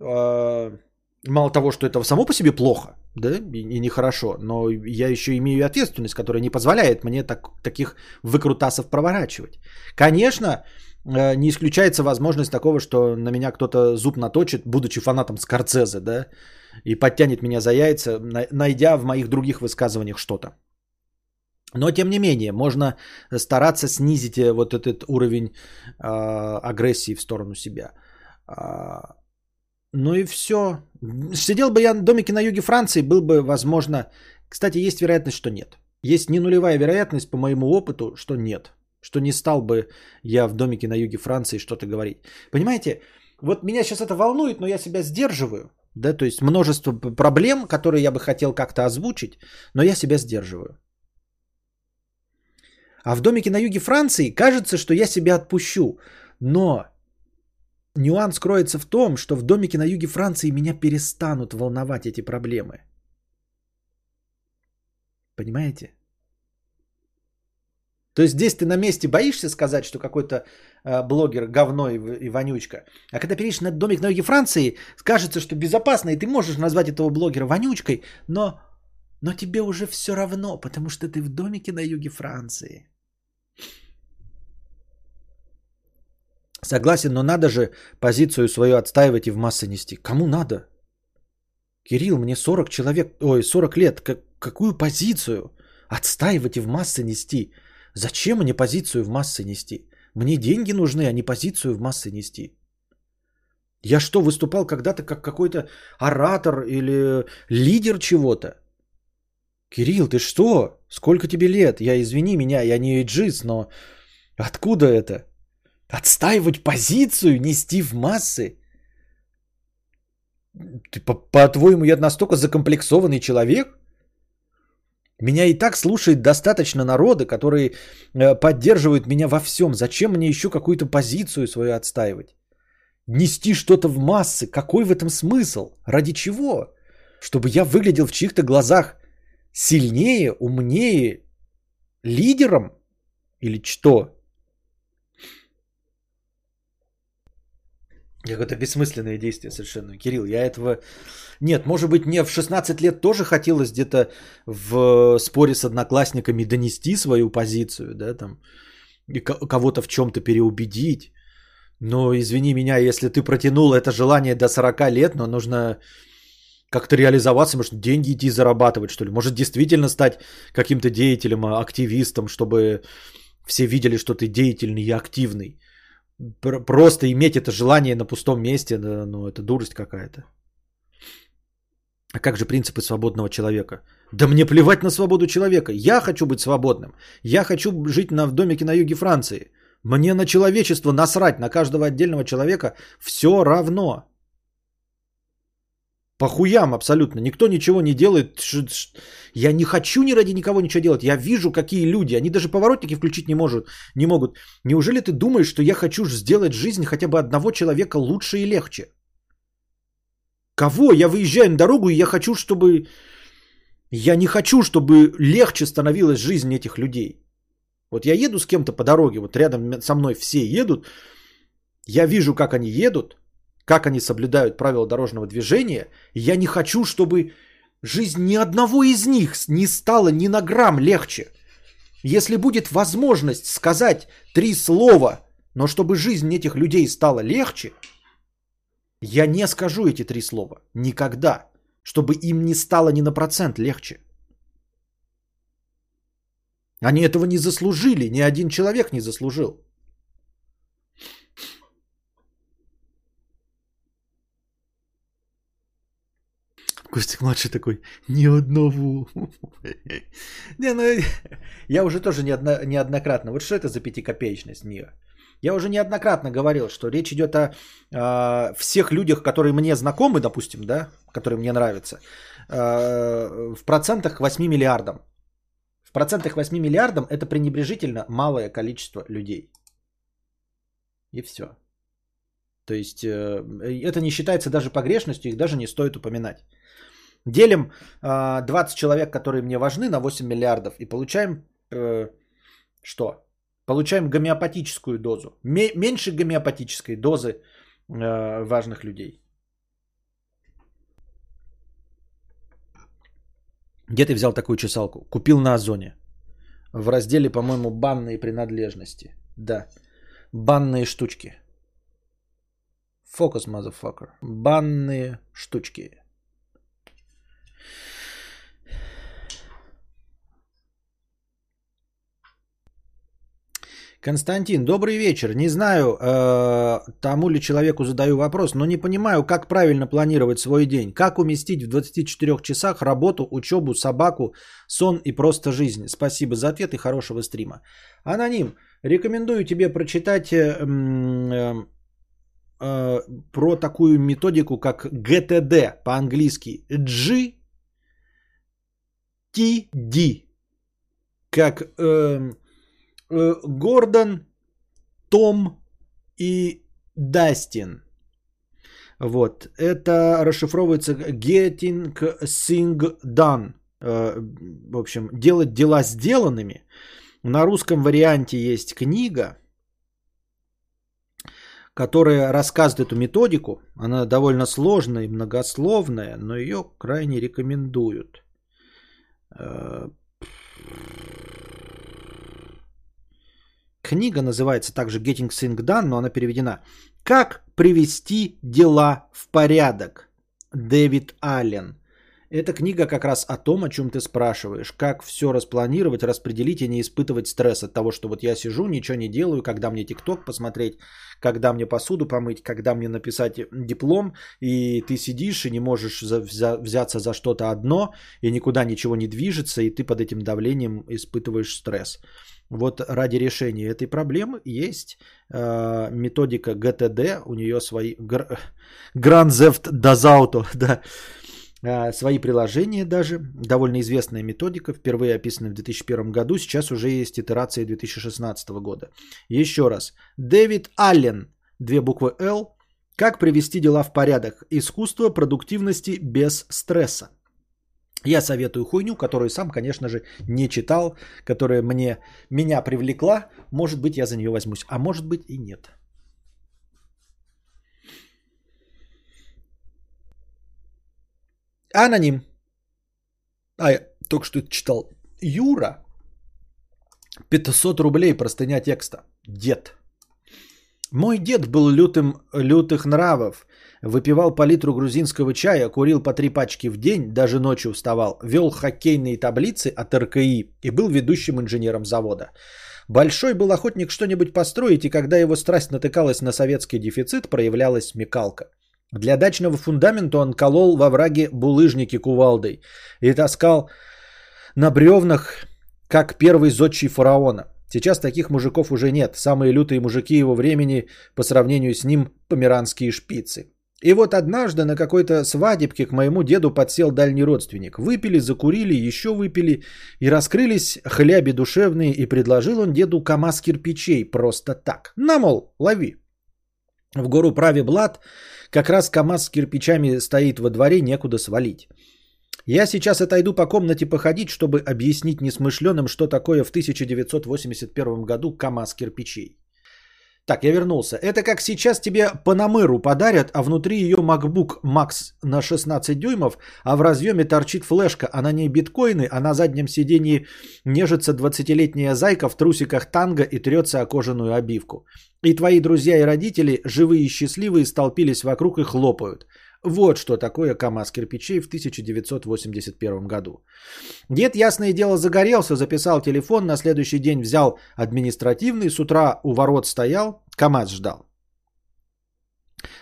э, мало того, что это само по себе плохо, да, и, и нехорошо, но я еще имею ответственность, которая не позволяет мне так, таких выкрутасов проворачивать. Конечно, э, не исключается возможность такого, что на меня кто-то зуб наточит, будучи фанатом Скорцезе, да, и подтянет меня за яйца, найдя в моих других высказываниях что-то. Но тем не менее, можно стараться снизить э, вот этот уровень э, агрессии в сторону себя. А, ну и все. Сидел бы я в домике на юге Франции, был бы, возможно... Кстати, есть вероятность, что нет. Есть не нулевая вероятность, по моему опыту, что нет. Что не стал бы я в домике на юге Франции что-то говорить. Понимаете, вот меня сейчас это волнует, но я себя сдерживаю. Да, то есть множество проблем, которые я бы хотел как-то озвучить, но я себя сдерживаю. А в домике на юге Франции кажется, что я себя отпущу. Но нюанс кроется в том, что в домике на юге Франции меня перестанут волновать эти проблемы. Понимаете? То есть здесь ты на месте боишься сказать, что какой-то э, блогер говно и, и вонючка. А когда перейдешь на домик на юге Франции, кажется, что безопасно, и ты можешь назвать этого блогера вонючкой, но, но тебе уже все равно, потому что ты в домике на юге Франции. Согласен, но надо же позицию свою отстаивать и в массы нести. Кому надо? Кирилл, мне 40 человек, ой, 40 лет. Как, какую позицию отстаивать и в массы нести? Зачем мне позицию в массы нести? Мне деньги нужны, а не позицию в массы нести. Я что, выступал когда-то как какой-то оратор или лидер чего-то? Кирилл, ты что? Сколько тебе лет? Я извини меня, я не эйджиз, но откуда это? Отстаивать позицию, нести в массы? Ты, по- по-твоему, я настолько закомплексованный человек? Меня и так слушает достаточно народа, которые э, поддерживают меня во всем. Зачем мне еще какую-то позицию свою отстаивать? Нести что-то в массы. Какой в этом смысл? Ради чего? Чтобы я выглядел в чьих-то глазах сильнее, умнее, лидером? Или что? Какое-то бессмысленное действие совершенно. Кирилл, я этого... Нет, может быть, мне в 16 лет тоже хотелось где-то в споре с одноклассниками донести свою позицию, да, там, и кого-то в чем-то переубедить. Но, извини меня, если ты протянул это желание до 40 лет, но нужно как-то реализоваться, может, деньги идти зарабатывать, что ли. Может, действительно стать каким-то деятелем, активистом, чтобы все видели, что ты деятельный и активный просто иметь это желание на пустом месте, ну, это дурость какая-то. А как же принципы свободного человека? Да мне плевать на свободу человека. Я хочу быть свободным. Я хочу жить на, в домике на юге Франции. Мне на человечество насрать, на каждого отдельного человека все равно. По хуям абсолютно. Никто ничего не делает. Я не хочу ни ради никого ничего делать. Я вижу, какие люди. Они даже поворотники включить не, может, не могут. Неужели ты думаешь, что я хочу сделать жизнь хотя бы одного человека лучше и легче? Кого? Я выезжаю на дорогу, и я хочу, чтобы... Я не хочу, чтобы легче становилась жизнь этих людей. Вот я еду с кем-то по дороге, вот рядом со мной все едут. Я вижу, как они едут как они соблюдают правила дорожного движения, я не хочу, чтобы жизнь ни одного из них не стала ни на грамм легче. Если будет возможность сказать три слова, но чтобы жизнь этих людей стала легче, я не скажу эти три слова. Никогда. Чтобы им не стало ни на процент легче. Они этого не заслужили. Ни один человек не заслужил. Костик младший такой, ни одного. Не, ну, я уже тоже неодно, неоднократно. Вот что это за пятикопеечность, Мия? Я уже неоднократно говорил, что речь идет о э, всех людях, которые мне знакомы, допустим, да, которые мне нравятся, э, в процентах 8 миллиардам. В процентах 8 миллиардам это пренебрежительно малое количество людей. И все. То есть э, это не считается даже погрешностью, их даже не стоит упоминать. Делим э, 20 человек, которые мне важны, на 8 миллиардов и получаем э, что? Получаем гомеопатическую дозу. Меньше гомеопатической дозы э, важных людей. Где ты взял такую чесалку? Купил на Озоне. В разделе, по-моему, банные принадлежности. Да. Банные штучки. Фокус, motherfucker. Банные штучки. Константин, добрый вечер. Не знаю, э, тому ли человеку задаю вопрос, но не понимаю, как правильно планировать свой день. Как уместить в 24 часах работу, учебу, собаку, сон и просто жизнь. Спасибо за ответ и хорошего стрима. Аноним, рекомендую тебе прочитать э, э, э, про такую методику, как GTD по-английски. G T D. Как... Э, Гордон, Том и Дастин. Вот. Это расшифровывается Getting Thing Done. Э, в общем, делать дела сделанными. На русском варианте есть книга, которая рассказывает эту методику. Она довольно сложная и многословная, но ее крайне рекомендуют. Книга называется также Getting Things Done, но она переведена. Как привести дела в порядок? Дэвид Аллен. Эта книга как раз о том, о чем ты спрашиваешь. Как все распланировать, распределить и не испытывать стресс от того, что вот я сижу, ничего не делаю, когда мне ТикТок посмотреть, когда мне посуду помыть, когда мне написать диплом, и ты сидишь и не можешь взяться за что-то одно, и никуда ничего не движется, и ты под этим давлением испытываешь стресс. Вот ради решения этой проблемы есть э, методика GTD, у нее свои Grand Theft да, э, свои приложения даже, довольно известная методика, впервые описана в 2001 году, сейчас уже есть итерация 2016 года. Еще раз, Дэвид Аллен, две буквы L, как привести дела в порядок, искусство продуктивности без стресса. Я советую хуйню, которую сам, конечно же, не читал, которая мне, меня привлекла. Может быть, я за нее возьмусь, а может быть и нет. Аноним. А, я только что читал. Юра. 500 рублей простыня текста. Дед. Мой дед был лютым, лютых нравов. Выпивал по литру грузинского чая, курил по три пачки в день, даже ночью вставал, вел хоккейные таблицы от РКИ и был ведущим инженером завода. Большой был охотник что-нибудь построить, и когда его страсть натыкалась на советский дефицит, проявлялась смекалка. Для дачного фундамента он колол во враге булыжники кувалдой и таскал на бревнах, как первый зодчий фараона. Сейчас таких мужиков уже нет. Самые лютые мужики его времени по сравнению с ним померанские шпицы. И вот однажды на какой-то свадебке к моему деду подсел дальний родственник. Выпили, закурили, еще выпили и раскрылись хляби душевные, и предложил он деду КамАЗ кирпичей просто так. На, мол, лови. В гору праве блат, как раз КамАЗ с кирпичами стоит во дворе, некуда свалить. Я сейчас отойду по комнате походить, чтобы объяснить несмышленым, что такое в 1981 году КамАЗ кирпичей. Так, я вернулся. Это как сейчас тебе Панамыру подарят, а внутри ее MacBook Max на 16 дюймов, а в разъеме торчит флешка, а на ней биткоины, а на заднем сиденье нежится 20-летняя зайка в трусиках танго и трется о кожаную обивку. И твои друзья и родители, живые и счастливые, столпились вокруг и хлопают. Вот что такое КАМАЗ кирпичей в 1981 году. Дед, ясное дело, загорелся, записал телефон, на следующий день взял административный, с утра у ворот стоял, КАМАЗ ждал.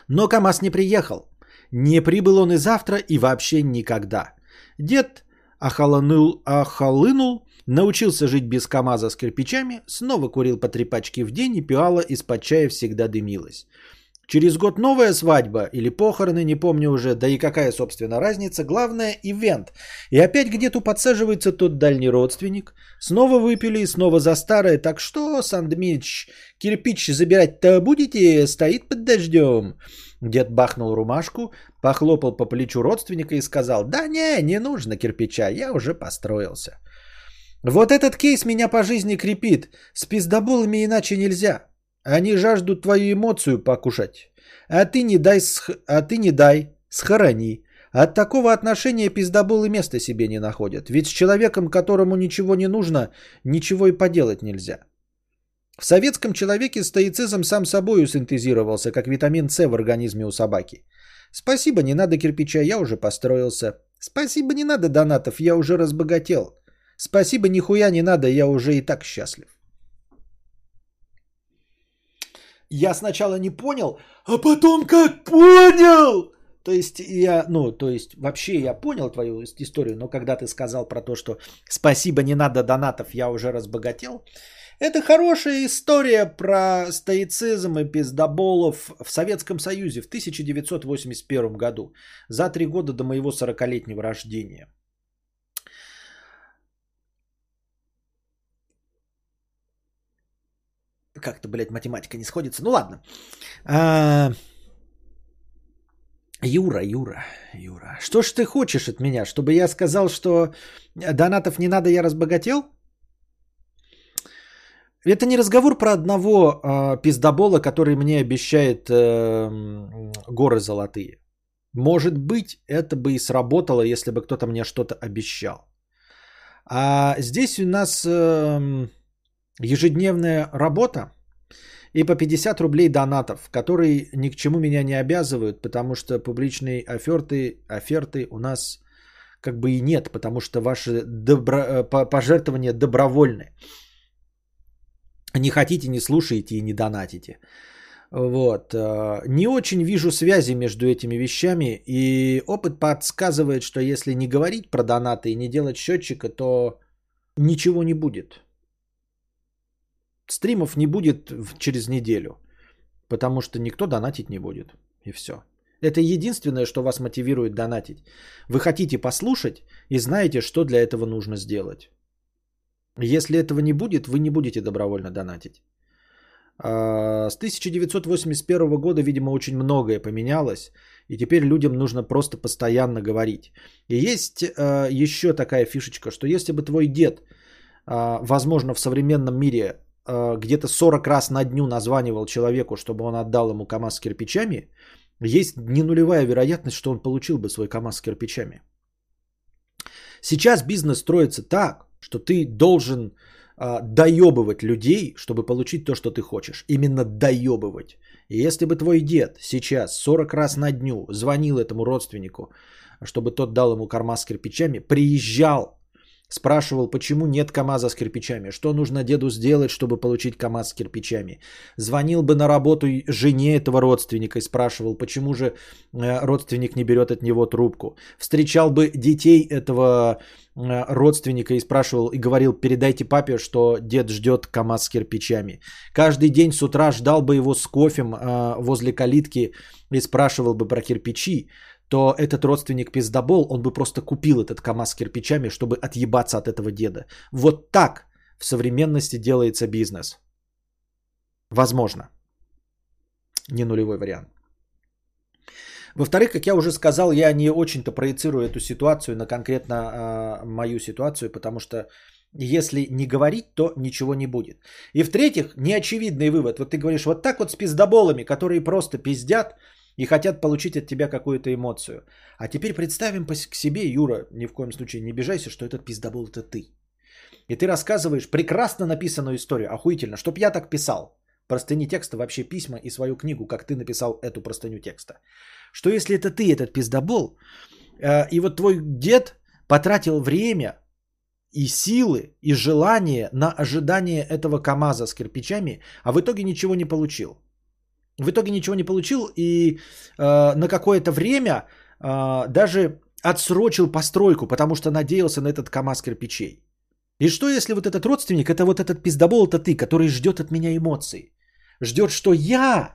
Но КАМАЗ не приехал. Не прибыл он и завтра, и вообще никогда. Дед охолонул, охолынул, научился жить без КамАЗа с кирпичами, снова курил по три пачки в день и пиала из-под чая всегда дымилась. Через год новая свадьба или похороны, не помню уже, да и какая, собственно, разница. Главное – ивент. И опять где-то подсаживается тот дальний родственник. Снова выпили, снова за старое. Так что, Сандмич, кирпич забирать-то будете? Стоит под дождем. Дед бахнул румашку, похлопал по плечу родственника и сказал, да не, не нужно кирпича, я уже построился. Вот этот кейс меня по жизни крепит. С пиздоболами иначе нельзя. Они жаждут твою эмоцию покушать. А ты не дай, сх... а ты не дай, схорони. От такого отношения пиздоболы места себе не находят. Ведь с человеком, которому ничего не нужно, ничего и поделать нельзя. В советском человеке стоицизм сам собою синтезировался, как витамин С в организме у собаки. Спасибо, не надо кирпича, я уже построился. Спасибо, не надо донатов, я уже разбогател. Спасибо, нихуя не надо, я уже и так счастлив. Я сначала не понял, а потом как понял. То есть я, ну, то есть вообще я понял твою историю, но когда ты сказал про то, что спасибо, не надо донатов, я уже разбогател, это хорошая история про стоицизм и пиздоболов в Советском Союзе в 1981 году, за три года до моего 40-летнего рождения. Как-то, блядь, математика не сходится. Ну ладно. А... Юра, Юра, Юра. Что ж ты хочешь от меня? Чтобы я сказал, что донатов не надо, я разбогател? Это не разговор про одного э, пиздобола, который мне обещает э, горы золотые. Может быть, это бы и сработало, если бы кто-то мне что-то обещал. А здесь у нас э, ежедневная работа и по 50 рублей донатов, которые ни к чему меня не обязывают, потому что публичные оферты, оферты у нас как бы и нет, потому что ваши добро, э, пожертвования добровольны. Не хотите, не слушаете и не донатите. Вот. Э, не очень вижу связи между этими вещами, и опыт подсказывает, что если не говорить про донаты и не делать счетчика, то ничего не будет. Стримов не будет через неделю, потому что никто донатить не будет. И все. Это единственное, что вас мотивирует донатить. Вы хотите послушать и знаете, что для этого нужно сделать. Если этого не будет, вы не будете добровольно донатить. А, с 1981 года, видимо, очень многое поменялось, и теперь людям нужно просто постоянно говорить. И есть а, еще такая фишечка, что если бы твой дед, а, возможно, в современном мире где-то 40 раз на дню названивал человеку, чтобы он отдал ему КАМАЗ с кирпичами, есть не нулевая вероятность, что он получил бы свой КАМАЗ с кирпичами. Сейчас бизнес строится так, что ты должен э, доебывать людей, чтобы получить то, что ты хочешь. Именно доебывать. И если бы твой дед сейчас 40 раз на дню звонил этому родственнику, чтобы тот дал ему кармаз с кирпичами, приезжал Спрашивал, почему нет КАМАЗа с кирпичами, что нужно деду сделать, чтобы получить КАМАЗ с кирпичами. Звонил бы на работу жене этого родственника и спрашивал, почему же э, родственник не берет от него трубку. Встречал бы детей этого э, родственника и спрашивал и говорил, передайте папе, что дед ждет КАМАЗ с кирпичами. Каждый день с утра ждал бы его с кофем э, возле калитки и спрашивал бы про кирпичи то этот родственник пиздобол, он бы просто купил этот КАМАЗ с кирпичами, чтобы отъебаться от этого деда. Вот так в современности делается бизнес. Возможно. Не нулевой вариант. Во-вторых, как я уже сказал, я не очень-то проецирую эту ситуацию на конкретно э, мою ситуацию, потому что если не говорить, то ничего не будет. И в-третьих, неочевидный вывод. Вот ты говоришь, вот так вот с пиздоболами, которые просто пиздят, и хотят получить от тебя какую-то эмоцию. А теперь представим к себе, Юра, ни в коем случае не обижайся, что этот пиздобол это ты. И ты рассказываешь прекрасно написанную историю, охуительно, чтоб я так писал. Простыни текста, вообще письма и свою книгу, как ты написал эту простыню текста. Что если это ты, этот пиздобол, э, и вот твой дед потратил время и силы, и желание на ожидание этого КАМАЗа с кирпичами, а в итоге ничего не получил. В итоге ничего не получил и э, на какое-то время э, даже отсрочил постройку, потому что надеялся на этот КАМАЗ кирпичей. И что, если вот этот родственник, это вот этот пиздобол, это ты, который ждет от меня эмоций? Ждет, что я,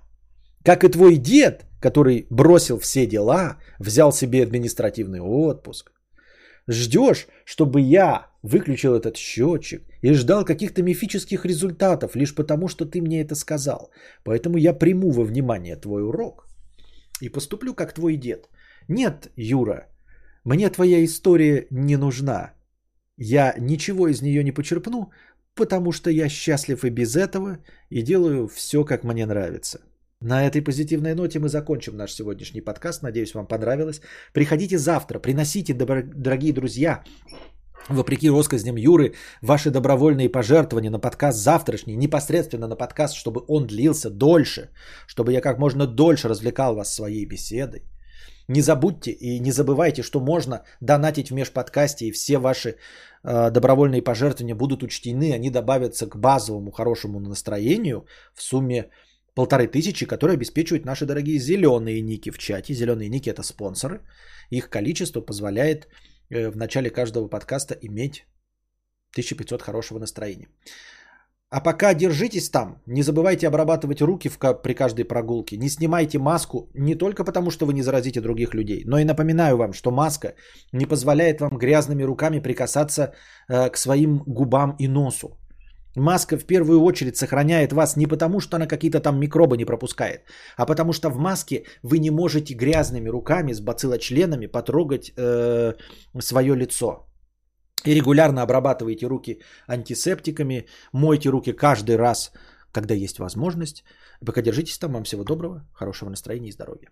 как и твой дед, который бросил все дела, взял себе административный отпуск, ждешь, чтобы я выключил этот счетчик и ждал каких-то мифических результатов, лишь потому, что ты мне это сказал. Поэтому я приму во внимание твой урок и поступлю как твой дед. Нет, Юра, мне твоя история не нужна. Я ничего из нее не почерпну, потому что я счастлив и без этого и делаю все, как мне нравится. На этой позитивной ноте мы закончим наш сегодняшний подкаст. Надеюсь, вам понравилось. Приходите завтра, приносите, дорогие друзья, вопреки россказням Юры, ваши добровольные пожертвования на подкаст завтрашний, непосредственно на подкаст, чтобы он длился дольше, чтобы я как можно дольше развлекал вас своей беседой. Не забудьте и не забывайте, что можно донатить в межподкасте, и все ваши э, добровольные пожертвования будут учтены, они добавятся к базовому хорошему настроению в сумме полторы тысячи, которые обеспечивают наши дорогие зеленые ники в чате. Зеленые ники это спонсоры. Их количество позволяет в начале каждого подкаста иметь 1500 хорошего настроения. А пока держитесь там, не забывайте обрабатывать руки в, при каждой прогулке, не снимайте маску не только потому, что вы не заразите других людей, но и напоминаю вам, что маска не позволяет вам грязными руками прикасаться э, к своим губам и носу. Маска в первую очередь сохраняет вас не потому, что она какие-то там микробы не пропускает, а потому что в маске вы не можете грязными руками с бациллочленами потрогать э, свое лицо. И регулярно обрабатывайте руки антисептиками, мойте руки каждый раз, когда есть возможность. Пока держитесь там. Вам всего доброго, хорошего настроения и здоровья.